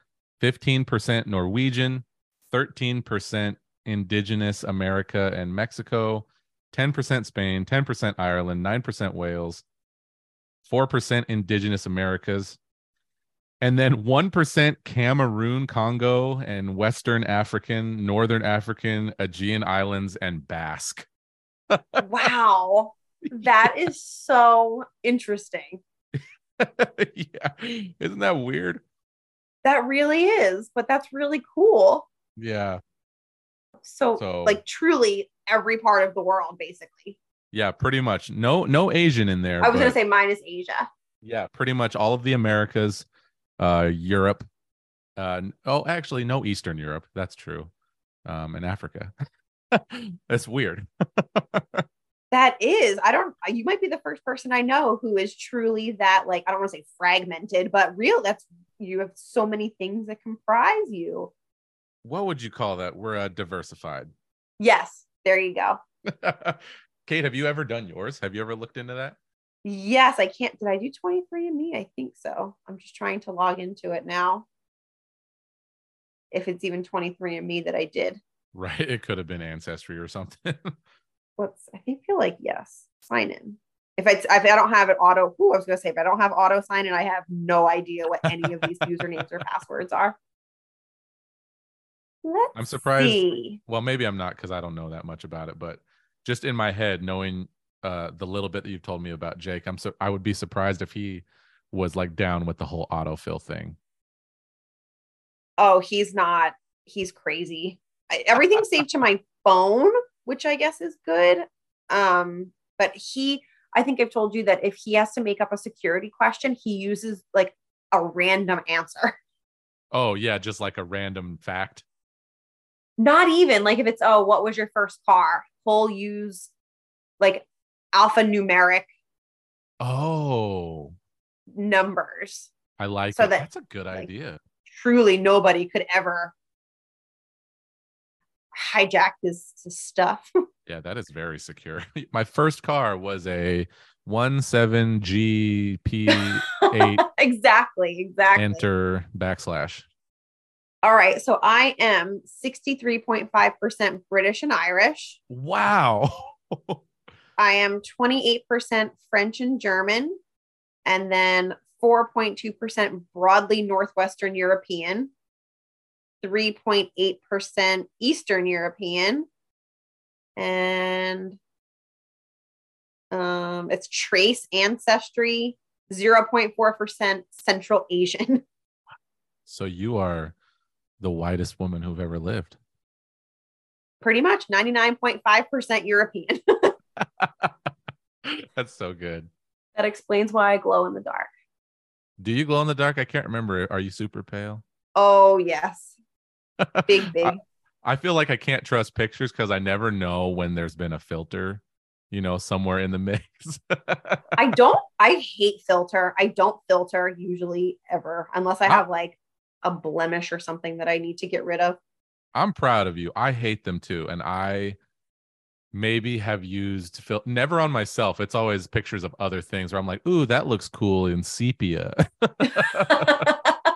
15% Norwegian, 13% Indigenous America and Mexico, 10% Spain, 10% Ireland, 9% Wales, 4% Indigenous Americas, and then 1% Cameroon, Congo, and Western African, Northern African, Aegean Islands, and Basque. Wow. That is so interesting. yeah. Isn't that weird? That really is, but that's really cool. Yeah. So, So- like, truly every part of the world, basically. Yeah, pretty much. No no Asian in there. I was going to say minus Asia. Yeah, pretty much all of the Americas, uh, Europe. Uh, oh, actually, no Eastern Europe. That's true. Um, and Africa. That's weird. That is, I don't, you might be the first person I know who is truly that, like, I don't want to say fragmented, but real. That's, you have so many things that comprise you. What would you call that? We're uh, diversified. Yes. There you go. Cait, have you ever done yours? Have you ever looked into that? Yes, I can't. Did I do 23andMe? I think so. I'm just trying to log into it now. If it's even 23andMe that I did. Right. It could have been ancestry or something. What's I think feel like yes. Sign in. If I if I don't have an auto, who I was gonna say if I don't have auto sign in, I have no idea what any of these usernames or passwords are. Let's I'm surprised- see. well, maybe I'm not because I don't know that much about it, but just in my head, knowing uh, the little bit that you've told me about Jake, I'm so I would be surprised if he was like down with the whole autofill thing. Oh, he's not. He's crazy. I, everything's saved to my phone, which I guess is good. Um, but he, I think I've told you that if he has to make up a security question, he uses like a random answer. Oh yeah, just like a random fact. Not even like if it's oh, what was your first car? He'll use like alphanumeric Oh, numbers. I like So it. that, That's a good like, idea. Truly, nobody could ever hijack this, his stuff. Yeah, that is very secure. My first car was a 17 GP eight exactly, exactly. enter backslash. All right, so I am 63.5% British and Irish. Wow. I am 28% French and German, and then 4.2% broadly Northwestern European, 3.8% Eastern European, and um, it's trace ancestry, 0.4% Central Asian. so you are the whitest woman who've ever lived. Pretty much 99.5% European. That's so good. that explains why I glow in the dark. Do you glow in the dark? I can't remember. Are you super pale? Oh, yes. Big, big. I, I feel like I can't trust pictures because I never know when there's been a filter, you know, somewhere in the mix. I don't, I hate filter. I don't filter usually ever unless I have like a blemish or something that I need to get rid of. I'm proud of you. I hate them too. And I maybe have used fil- never on myself. It's always pictures of other things where I'm like, ooh, that looks cool in sepia.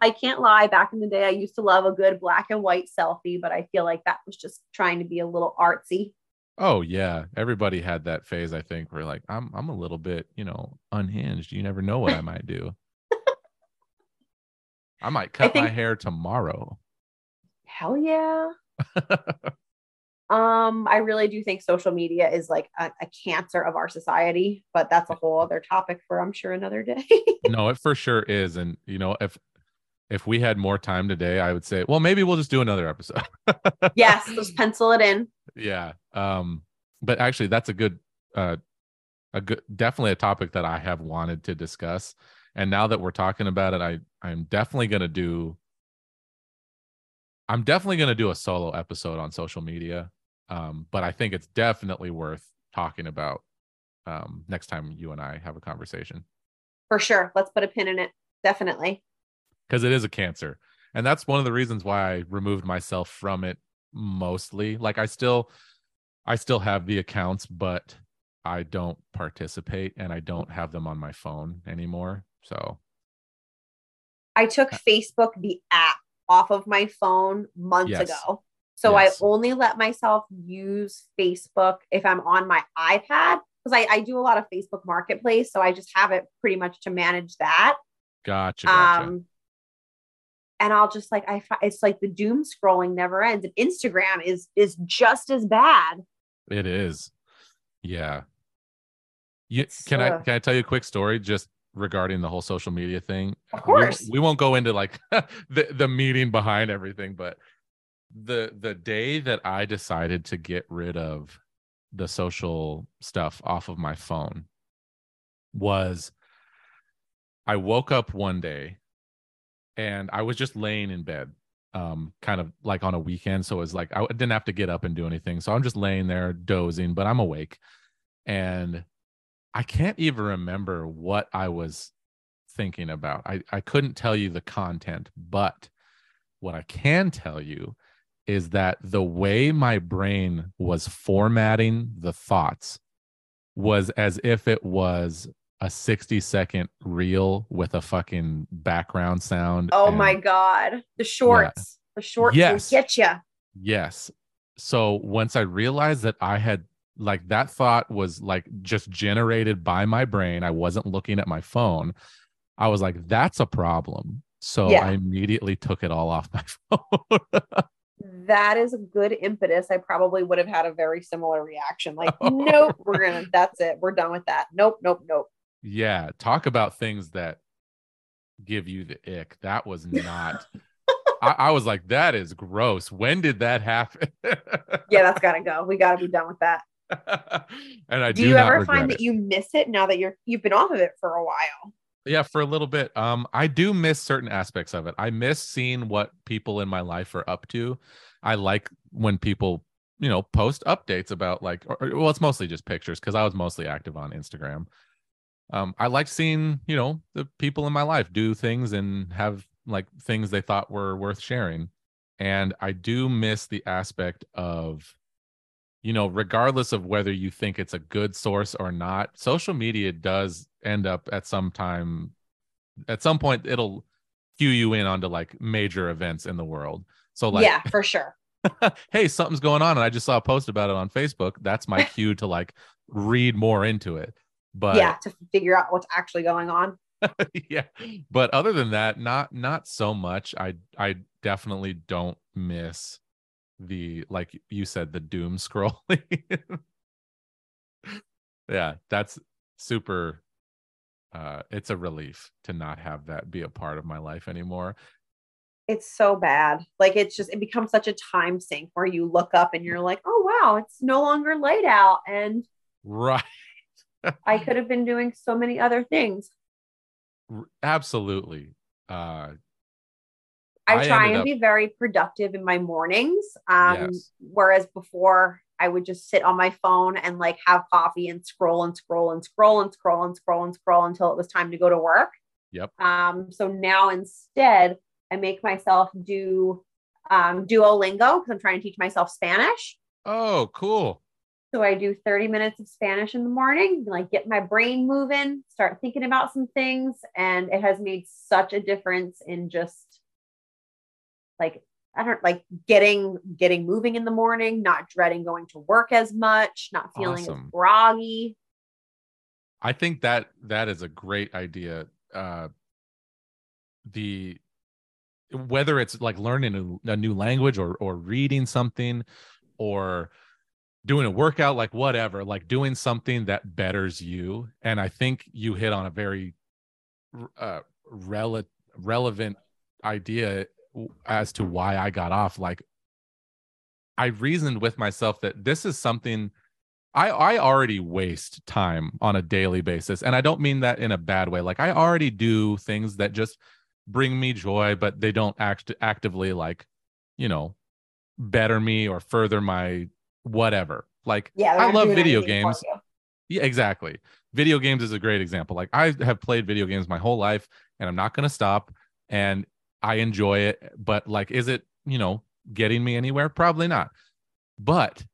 I can't lie. Back in the day, I used to love a good black and white selfie, but I feel like that was just trying to be a little artsy. oh yeah. Everybody had that phase, I think, where like I'm I'm a little bit, you know, unhinged. You never know what I might do. I might cut my think- hair tomorrow. Hell yeah. Um, I really do think social media is like a, a cancer of our society, but that's a whole other topic for I'm sure another day. no, it for sure is. And you know, if if we had more time today, I would say, well, maybe we'll just do another episode. yes, just pencil it in. yeah. Um, but actually that's a good uh a good definitely a topic that I have wanted to discuss. And now that we're talking about it, I I'm definitely gonna do I'm definitely gonna do a solo episode on social media. Um, but I think it's definitely worth talking about um next time you and I have a conversation. For sure. Let's put a pin in it. Definitely. Because it is a cancer and that's one of the reasons why i removed myself from it mostly like i still i still have the accounts but i don't participate and i don't have them on my phone anymore so I took Facebook, the app, off of my phone months Yes. ago. So Yes. I only let myself use Facebook if I'm on my iPad because I, I do a lot of Facebook Marketplace. So I just have it pretty much to manage that. gotcha, gotcha. Um, and I'll just like I it's like the doom scrolling never ends. And Instagram is is just as bad. it is yeah you can i can i tell you a quick story just regarding the whole social media thing Of We course. we, won't go into like the the meeting behind everything but the the day that i decided to get rid of the social stuff off of my phone was i woke up one day and i was just laying in bed um kind of like on a weekend. So it was like i didn't have to get up and do anything. So i'm just laying there dozing but i'm awake. And i can't even remember what i was thinking about. I i couldn't tell you the content but what i can tell you is that the way my brain was formatting the thoughts was as if it was a 60 second reel with a fucking background sound Oh and- my god, the shorts, the shorts Yes. get you. Yes. So once I realized that I had like that thought was like just generated by my brain, I wasn't looking at my phone. I was like, that's a problem. So Yeah. I immediately took it all off my phone. That is a good impetus. I probably would have had a very similar reaction. Like, Oh. nope, we're gonna. That's it. We're done with that. Nope, nope, nope. Yeah. Talk about things that give you the ick. That was not. I, I was like, that is gross. When did that happen? Yeah, that's gotta go. We gotta be done with that. and I do do, you ever find it. that you miss it now that you're you've been off of it for a while? yeah for a little bit um i do miss certain aspects of it i miss seeing what people in my life are up to i like when people you know post updates about like or- well it's mostly just pictures because i was mostly active on instagram um i like seeing you know the people in my life do things and have like things they thought were worth sharing. And i do miss the aspect of you know regardless of whether you think it's a good source or not social media does end up at some time at some point it'll cue you in onto like major events in the world. So like yeah, for sure. hey something's going on and i just saw a post about it on facebook. That's my cue to like read more into it but yeah, to figure out what's actually going on. yeah but other than that not not so much i i definitely don't miss the like you said the doom scrolling yeah that's super uh it's a relief to not have that be a part of my life anymore It's so bad. Like it's just it becomes such a time sink where you look up and you're like, oh wow, it's no longer light out, and right I could have been doing so many other things. Absolutely uh I, I try and up- be very productive in my mornings. Um, Yes. whereas before I would just sit on my phone and like have coffee and scroll and scroll and scroll and scroll and scroll and scroll until it was time to go to work. Yep. Um, so now instead I make myself do um, Duolingo because I'm trying to teach myself Spanish. oh cool So I do 30 minutes of Spanish in the morning, like get my brain moving, start thinking about some things. And it has made such a difference in just like, I don't like getting getting moving in the morning, not dreading going to work as much, not feeling Awesome. as groggy. I think that that is a great idea. Uh, the whether it's like learning a, a new language or or reading something or doing a workout like whatever like doing something that betters you. And i think you hit on a very uh rele- relevant idea as to why i got off. Like i reasoned with myself that this is something I I already waste time on a daily basis. And I don't mean that in a bad way. Like I already do things that just bring me joy but they don't act actively like, you know, better me or further my whatever. Like Yeah, I love video games. Yeah, exactly. Video games is a great example. Like I have played video games my whole life and I'm not going to stop and I enjoy it, but like is it, you know, getting me anywhere? Probably not. But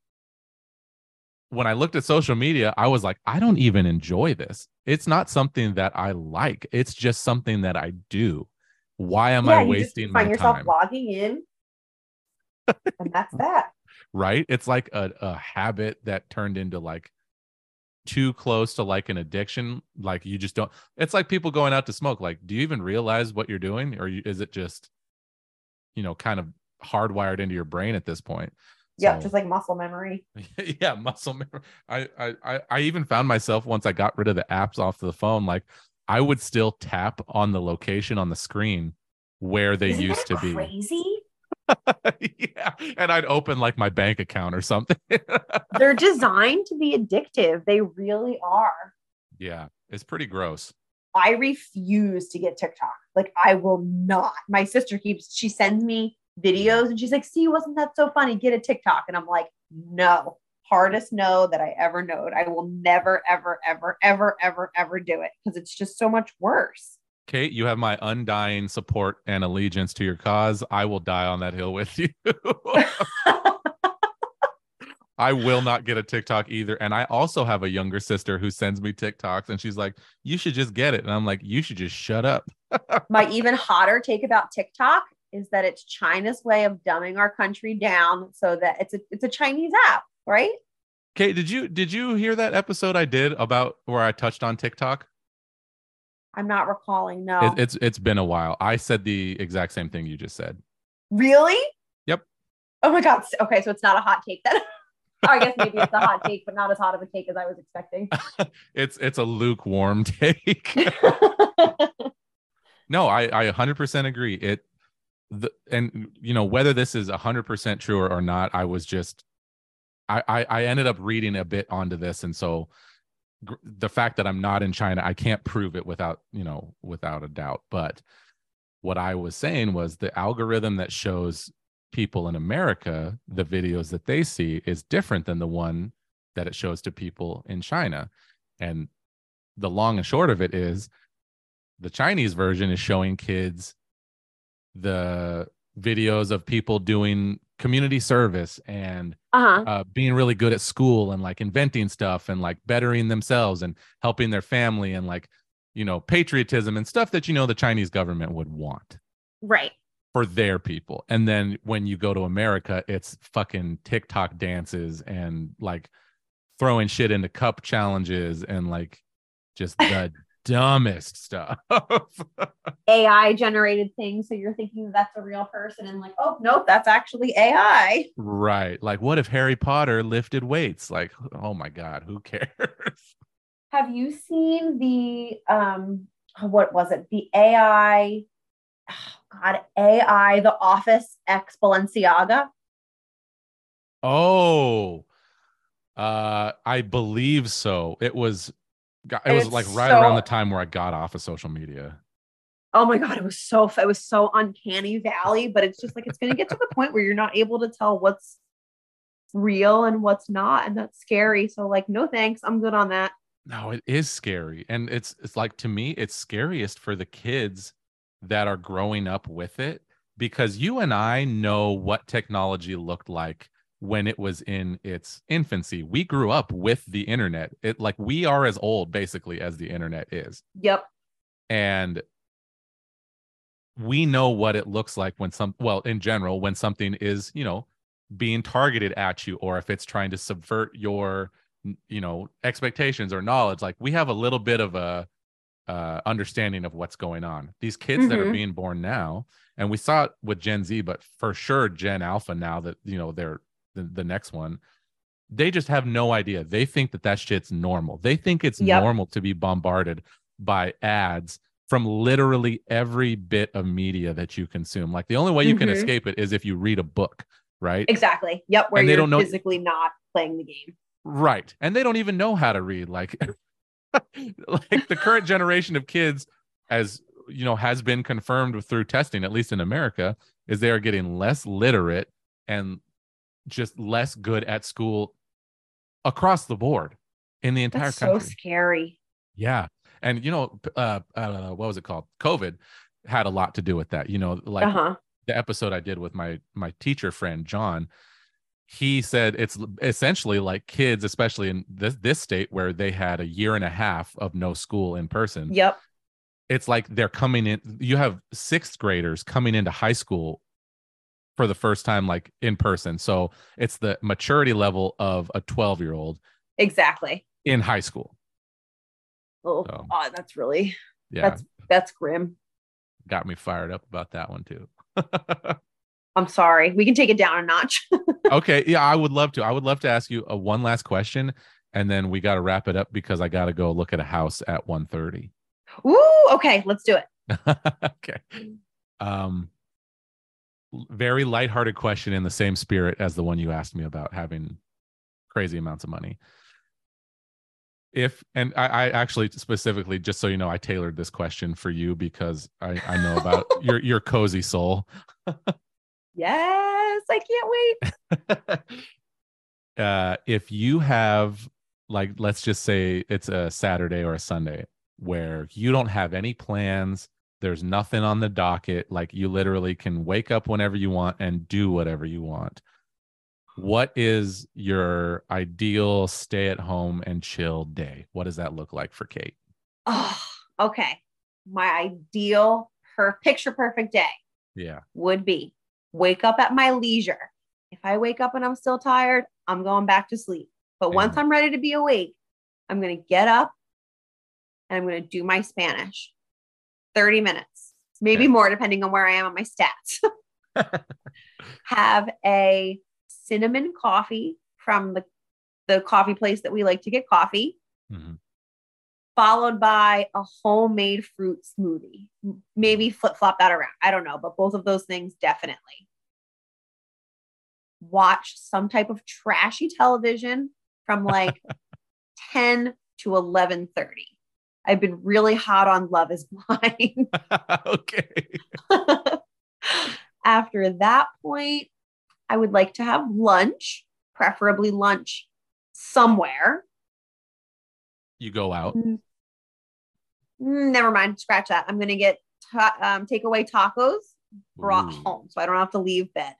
when I looked at social media, I was like, I don't even enjoy this. It's not something that I like. It's just something that I do. Why am I you just wasting find my yourself time? logging in, and that's that. Right? It's like a, a habit that turned into like too close to like an addiction. Like you just don't. It's like people going out to smoke. Like, do you even realize what you're doing, or you, is it just, you know, kind of hardwired into your brain at this point? Yeah, So- just like muscle memory. yeah, muscle memory. I, I I I even found myself once I got rid of the apps off the phone, like I would still tap on the location on the screen where they Isn't used to that be. Crazy. yeah, and I'd open like my bank account or something. They're designed to be addictive. They really are. yeah, it's pretty gross. I refuse to get TikTok. Like I will not. My sister keeps she sends me videos and she's like, "See, wasn't that so funny? Get a TikTok." And I'm like, "No." Hardest no that I ever knowed. I will never ever ever ever ever ever do it because it's just so much worse. Cait, you have my undying support and allegiance to your cause. I will die on that hill with you. I will not get a TikTok either. And I also have a younger sister who sends me TikToks and she's like, you should just get it. And I'm like, you should just shut up. My even hotter take about TikTok is that it's China's way of dumbing our country down so that it's a it's a Chinese app, right? Cait, did you did you hear that episode I did about where I touched on TikTok? I'm not recalling. No. It, it's it's been a while. I said the exact same thing you just said. Really? Yep. Oh my god. Okay, so it's not a hot take then. Oh, I guess maybe it's a hot take, but not as hot of a take as I was expecting. It's it's a lukewarm take. no, I I 100% agree. It the and you know whether this is 100% true or, or not, I was just I, I I ended up reading a bit onto this, and so the fact that I'm not in China, I can't prove it without you know without a doubt. But what I was saying was the algorithm that shows people in America the videos that they see is different than the one that it shows to people in China, and the long and short of it is the Chinese version is showing kids the videos of people doing community service and Uh-huh. uh, being really good at school and like inventing stuff and like bettering themselves and helping their family and like you know patriotism and stuff that you know the Chinese government would want Right. for their people. And then when you go to America, it's fucking TikTok dances and like throwing shit into cup challenges and like just the dumbest stuff. AI generated things. So you're thinking that's a real person and like, oh nope, that's actually AI. right. Like what if Harry Potter lifted weights? Like, oh my God, who cares? Have you seen the um what was it? The AI oh God, AI, the office X Balenciaga. Oh, uh, I believe so. It was, got- it was like right so- around the time where I got off of social media. Oh my god, it was so it was so uncanny valley, but it's just like it's gonna get to the point where you're not able to tell what's real and what's not, and that's scary. So like, no thanks, I'm good on that. No, it is scary. And it's it's like to me, it's scariest for the kids that are growing up with it because you and I know what technology looked like when it was in its infancy. We grew up with the internet. It like we are as old basically as the internet is. Yep. And we know what it looks like when some well, in general, when something is, you know, being targeted at you or if it's trying to subvert your you know expectations or knowledge like we have a little bit of a uh, understanding of what's going on these kids that are Mhm. being born now and we saw it with gen z but for sure gen alpha now that you know they're the, the next one they just have no idea they think that that shit's normal they think it's Yep. normal to be bombarded by ads from literally every bit of media that you consume like the only way you can Mhm. escape it is if you read a book right Exactly. Yep. Where And they you're don't know- physically not playing the game. Right. And they don't even know how to read. Like, like the current generation of kids, as you know, has been confirmed through testing, at least in America, is they are getting less literate and just less good at school across the board in the entire That's so country. scary. Yeah. And you know, uh, uh what was it called? COVID had a lot to do with that. You know, like uh huh. the episode I did with my my teacher friend John, he said it's essentially like kids, especially in this this state where they had a year and a half of no school in person. Yep. It's like they're coming in. You have sixth graders coming into high school for the first time, like in person. So it's the maturity level of a twelve year old Exactly. in high school. Oh, So. God, that's really Yeah, that's that's grim. got me fired up about that one too. I'm sorry. We can take it down a notch. okay yeah i would love to i would love to ask you a one last question and then we got to wrap it up because i got to go look at a house at 1.30 Ooh, okay, let's do it. okay um very lighthearted question in the same spirit as the one you asked me about having crazy amounts of money if and I, I actually specifically just so you know i tailored this question for you because i i know about your your cozy soul Yes, I can't wait. uh, if you have like let's just say it's a saturday or a sunday where you don't have any plans there's nothing on the docket like you literally can wake up whenever you want and do whatever you want what is your ideal stay at home and chill day what does that look like for Cait Oh, okay. My ideal per picture perfect day yeah would be wake up at my leisure. If I wake up and I'm still tired, I'm going back to sleep. But once Amen. I'm ready to be awake, I'm going to get up and I'm going to do my Spanish. 30 minutes, maybe Okay. more, depending on where I am on my stats. Have a cinnamon coffee from the, the coffee place that we like to get coffee, Mhm. followed by a homemade fruit smoothie. Maybe flip flop that around. I don't know, but both of those things definitely. watch some type of trashy television from like 10 to 11:30. I've been really hot on Love is Blind. okay. After that point, I would like to have lunch, preferably lunch somewhere. You go out. Mm, Never mind, scratch that. I'm gonna get ta- um, takeaway tacos brought Ooh. home, so I don't have to leave bed.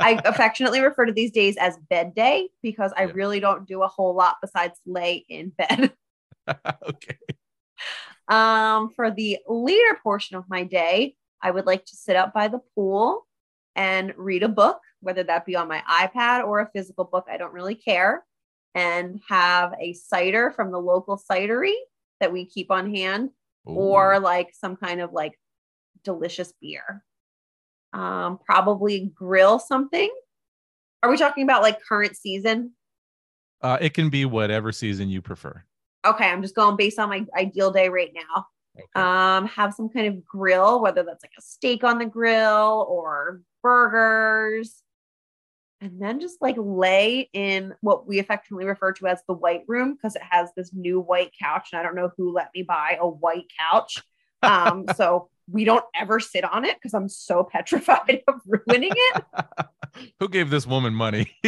I affectionately refer to these days as bed day because I Yeah. really don't do a whole lot besides lay in bed. okay. Um, for the later portion of my day, I would like to sit up by the pool and read a book, whether that be on my iPad or a physical book. I don't really care. And have a cider from the local cidery that we keep on hand, or like some kind of like delicious beer. Um, probably grill something. Are we talking about like current season? uh, it can be whatever season you prefer. Okay, I'm just going based on my ideal day right now. Okay. um have some kind of grill whether that's like a steak on the grill or burgers and then just like lay in what we affectionately refer to as the white room because it has this new white couch and i don't know who let me buy a white couch um so we don't ever sit on it because i'm so petrified of ruining it Who gave this woman money?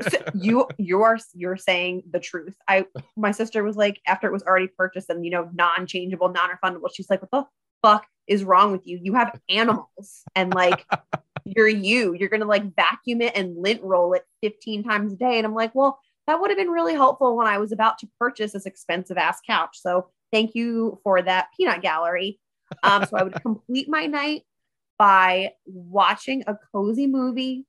So you you are you're saying the truth. I my sister was like after it was already purchased and you know non-changeable, non-refundable. She's like, what the fuck is wrong with you? You have animals and like you're you. You're gonna like vacuum it and lint roll it 15 times a day. And I'm like, well, that would have been really helpful when I was about to purchase this expensive ass couch. So thank you for that peanut gallery. Um, so I would complete my night by watching a cozy movie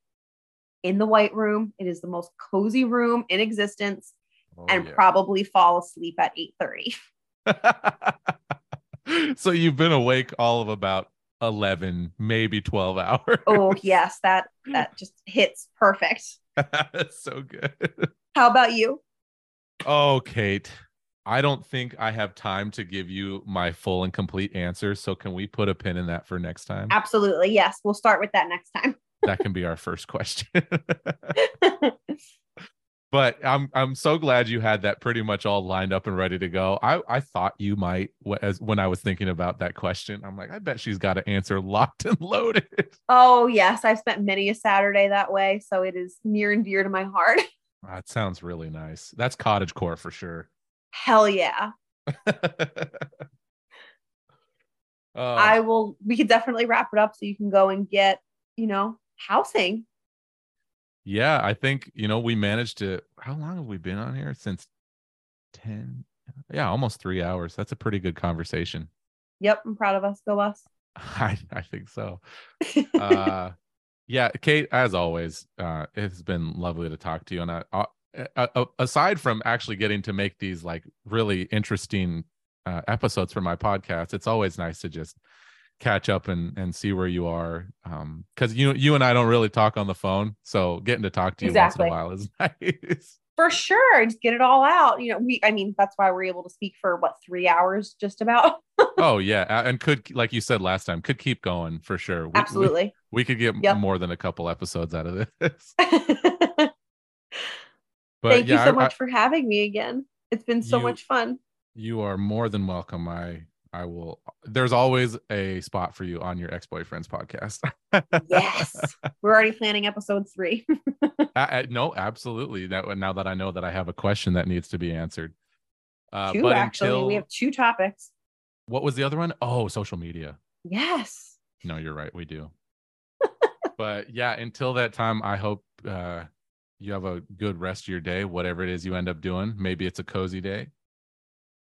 in the white room. It is the most cozy room in existence Oh, and yeah. probably fall asleep at 8:30. so you've been awake all of about 11, maybe 12 hours. Oh, yes, that that just hits perfect. That's so good. How about you? Oh, Cait, I don't think I have time to give you my full and complete answer. So can we put a pin in that for next time? Absolutely. Yes, we'll start with that next time. that can be our first question. but I'm I'm so glad you had that pretty much all lined up and ready to go. I I thought you might as when I was thinking about that question. I'm like, I bet she's got an answer locked and loaded. oh, yes, I've spent many a Saturday that way, so it is near and dear to my heart. That sounds really nice. That's cottage core for sure. Hell yeah. Oh, I will we could definitely wrap it up so you can go and get, you know, housing. yeah, I think you know we managed to. How long have we been on here? Since ten? Yeah, almost three hours. That's a pretty good conversation. Yep, I'm proud of us. Go us. I I think so. uh yeah Cait as always uh it's been lovely to talk to you and I, uh, aside from actually getting to make these like really interesting uh, episodes for my podcast it's always nice to just catch up and and see where you are um because you you and i don't really talk on the phone so getting to talk to you Exactly. once in a while is nice For sure. Just get it all out. You know, we I mean, that's why we're able to speak for what three hours just about. oh yeah and could like you said last time could keep going for sure We- we- Absolutely. we, could get Yep. more than a couple episodes out of this but Thank yeah you so I- I- much for having me again. It's been so You- much fun. You are more than welcome. I I will. There's always a spot for you on your ex boyfriend's podcast. Yes. We're already planning episode three. Uh, uh, no, absolutely. Now, now that I know that I have a question that needs to be answered. Uh, two, actually. until We have two topics. what was the other one? Oh, social media. Yes. No, you're right. We do. but yeah, until that time, I hope uh, you have a good rest of your day, whatever it is you end up doing. Maybe it's a cozy day.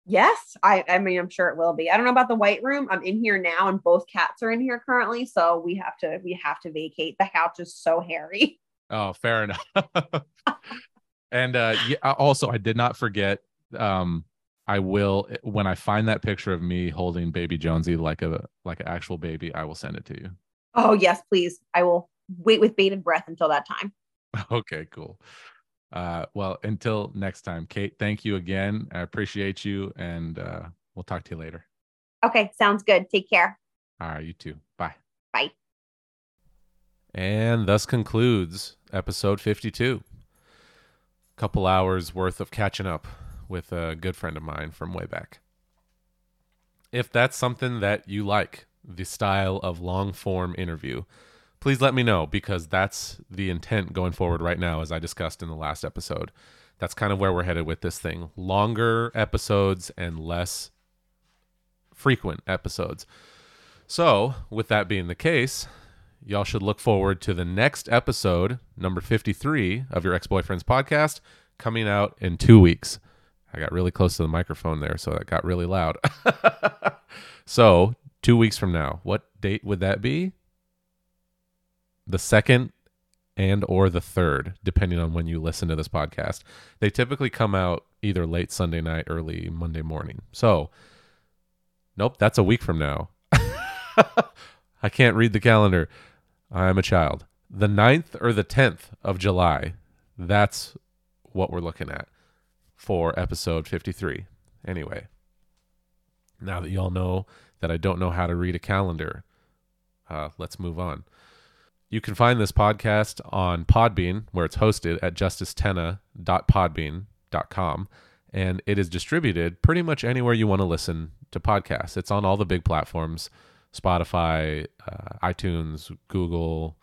Yes. I I mean I'm sure it will be. I don't know about the white room. I'm in here now and both cats are in here currently. So we have to we have to vacate. The couch is so hairy. Oh, fair enough. and uh yeah, also I did not forget um I will when I find that picture of me holding baby Jonesy like a like an actual baby, I will send it to you. Oh yes, please. I will wait with bated breath until that time. Okay, cool. Uh well, until next time, Cait, thank you again. I appreciate you and uh we'll talk to you later. Okay, sounds good. Take care. All right, you too. Bye. Bye. And thus concludes episode 52. A Couple hours worth of catching up with a good friend of mine from way back. If that's something that you like, the style of long form interview, please let me know because that's the intent going forward right now, as I discussed in the last episode. That's kind of where we're headed with this thing longer episodes and less frequent episodes. So, with that being the case, y'all should look forward to the next episode, number 53 of your ex boyfriend's podcast, coming out in two weeks. I got really close to the microphone there, so it got really loud. so, two weeks from now, what date would that be? The second and or the third, depending on when you listen to this podcast. They typically come out either late Sunday night, early Monday morning. So, nope, that's a week from now. I can't read the calendar. I'm a child. The 9th or the 10th of July. That's what we're looking at for episode 53. Anyway, now that y'all know that I don't know how to read a calendar, uh, let's move on. You can find this podcast on Podbean, where it's hosted at justicetenna.podbean.com. And it is distributed pretty much anywhere you want to listen to podcasts. It's on all the big platforms Spotify, uh, iTunes, Google,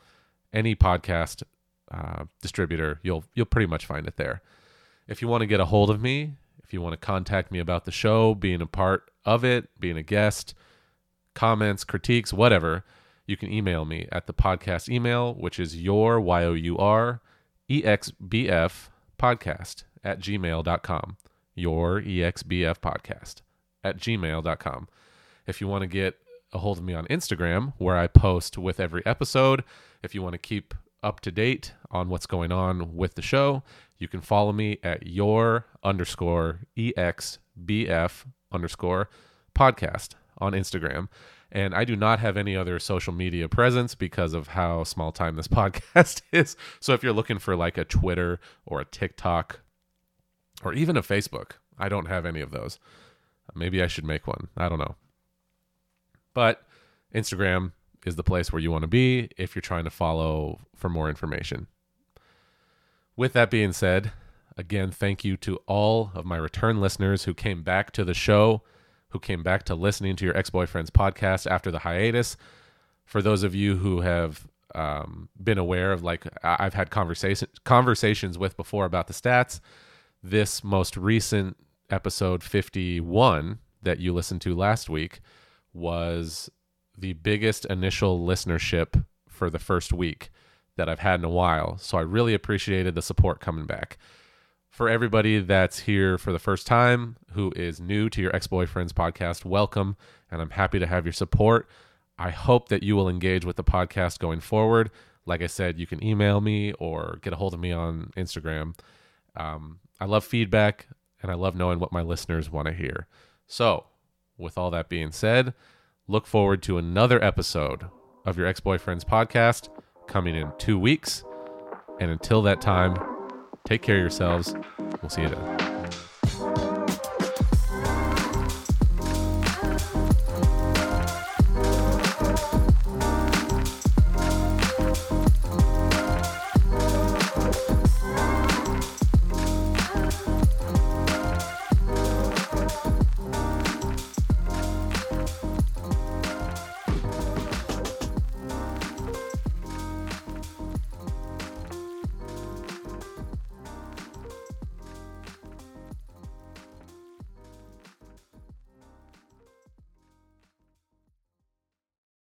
any podcast uh, distributor. You'll, you'll pretty much find it there. If you want to get a hold of me, if you want to contact me about the show, being a part of it, being a guest, comments, critiques, whatever, you can email me at the podcast email, which is your Y O U R E X B F podcast at gmail.com. Your EXBF podcast at gmail.com. If you want to get a hold of me on Instagram, where I post with every episode, if you want to keep up to date on what's going on with the show, you can follow me at your underscore EXBF underscore podcast on Instagram. And I do not have any other social media presence because of how small time this podcast is. So if you're looking for like a Twitter or a TikTok or even a Facebook, I don't have any of those. Maybe I should make one. I don't know. But Instagram is the place where you want to be if you're trying to follow for more information. With that being said, again, thank you to all of my return listeners who came back to the show, who came back to listening to your ex boyfriend's podcast after the hiatus. For those of you who have um, been aware of, like I've had conversation conversations with before about the stats, this most recent episode 51 that you listened to last week was the biggest initial listenership for the first week that I've had in a while. So I really appreciated the support coming back. For everybody that's here for the first time, who is new to your ex boyfriend's podcast, welcome. And I'm happy to have your support. I hope that you will engage with the podcast going forward. Like I said, you can email me or get a hold of me on Instagram. Um, I love feedback and I love knowing what my listeners want to hear. So, with all that being said, look forward to another episode of your ex boyfriend's podcast coming in two weeks. And until that time, Take care of yourselves. We'll see you then.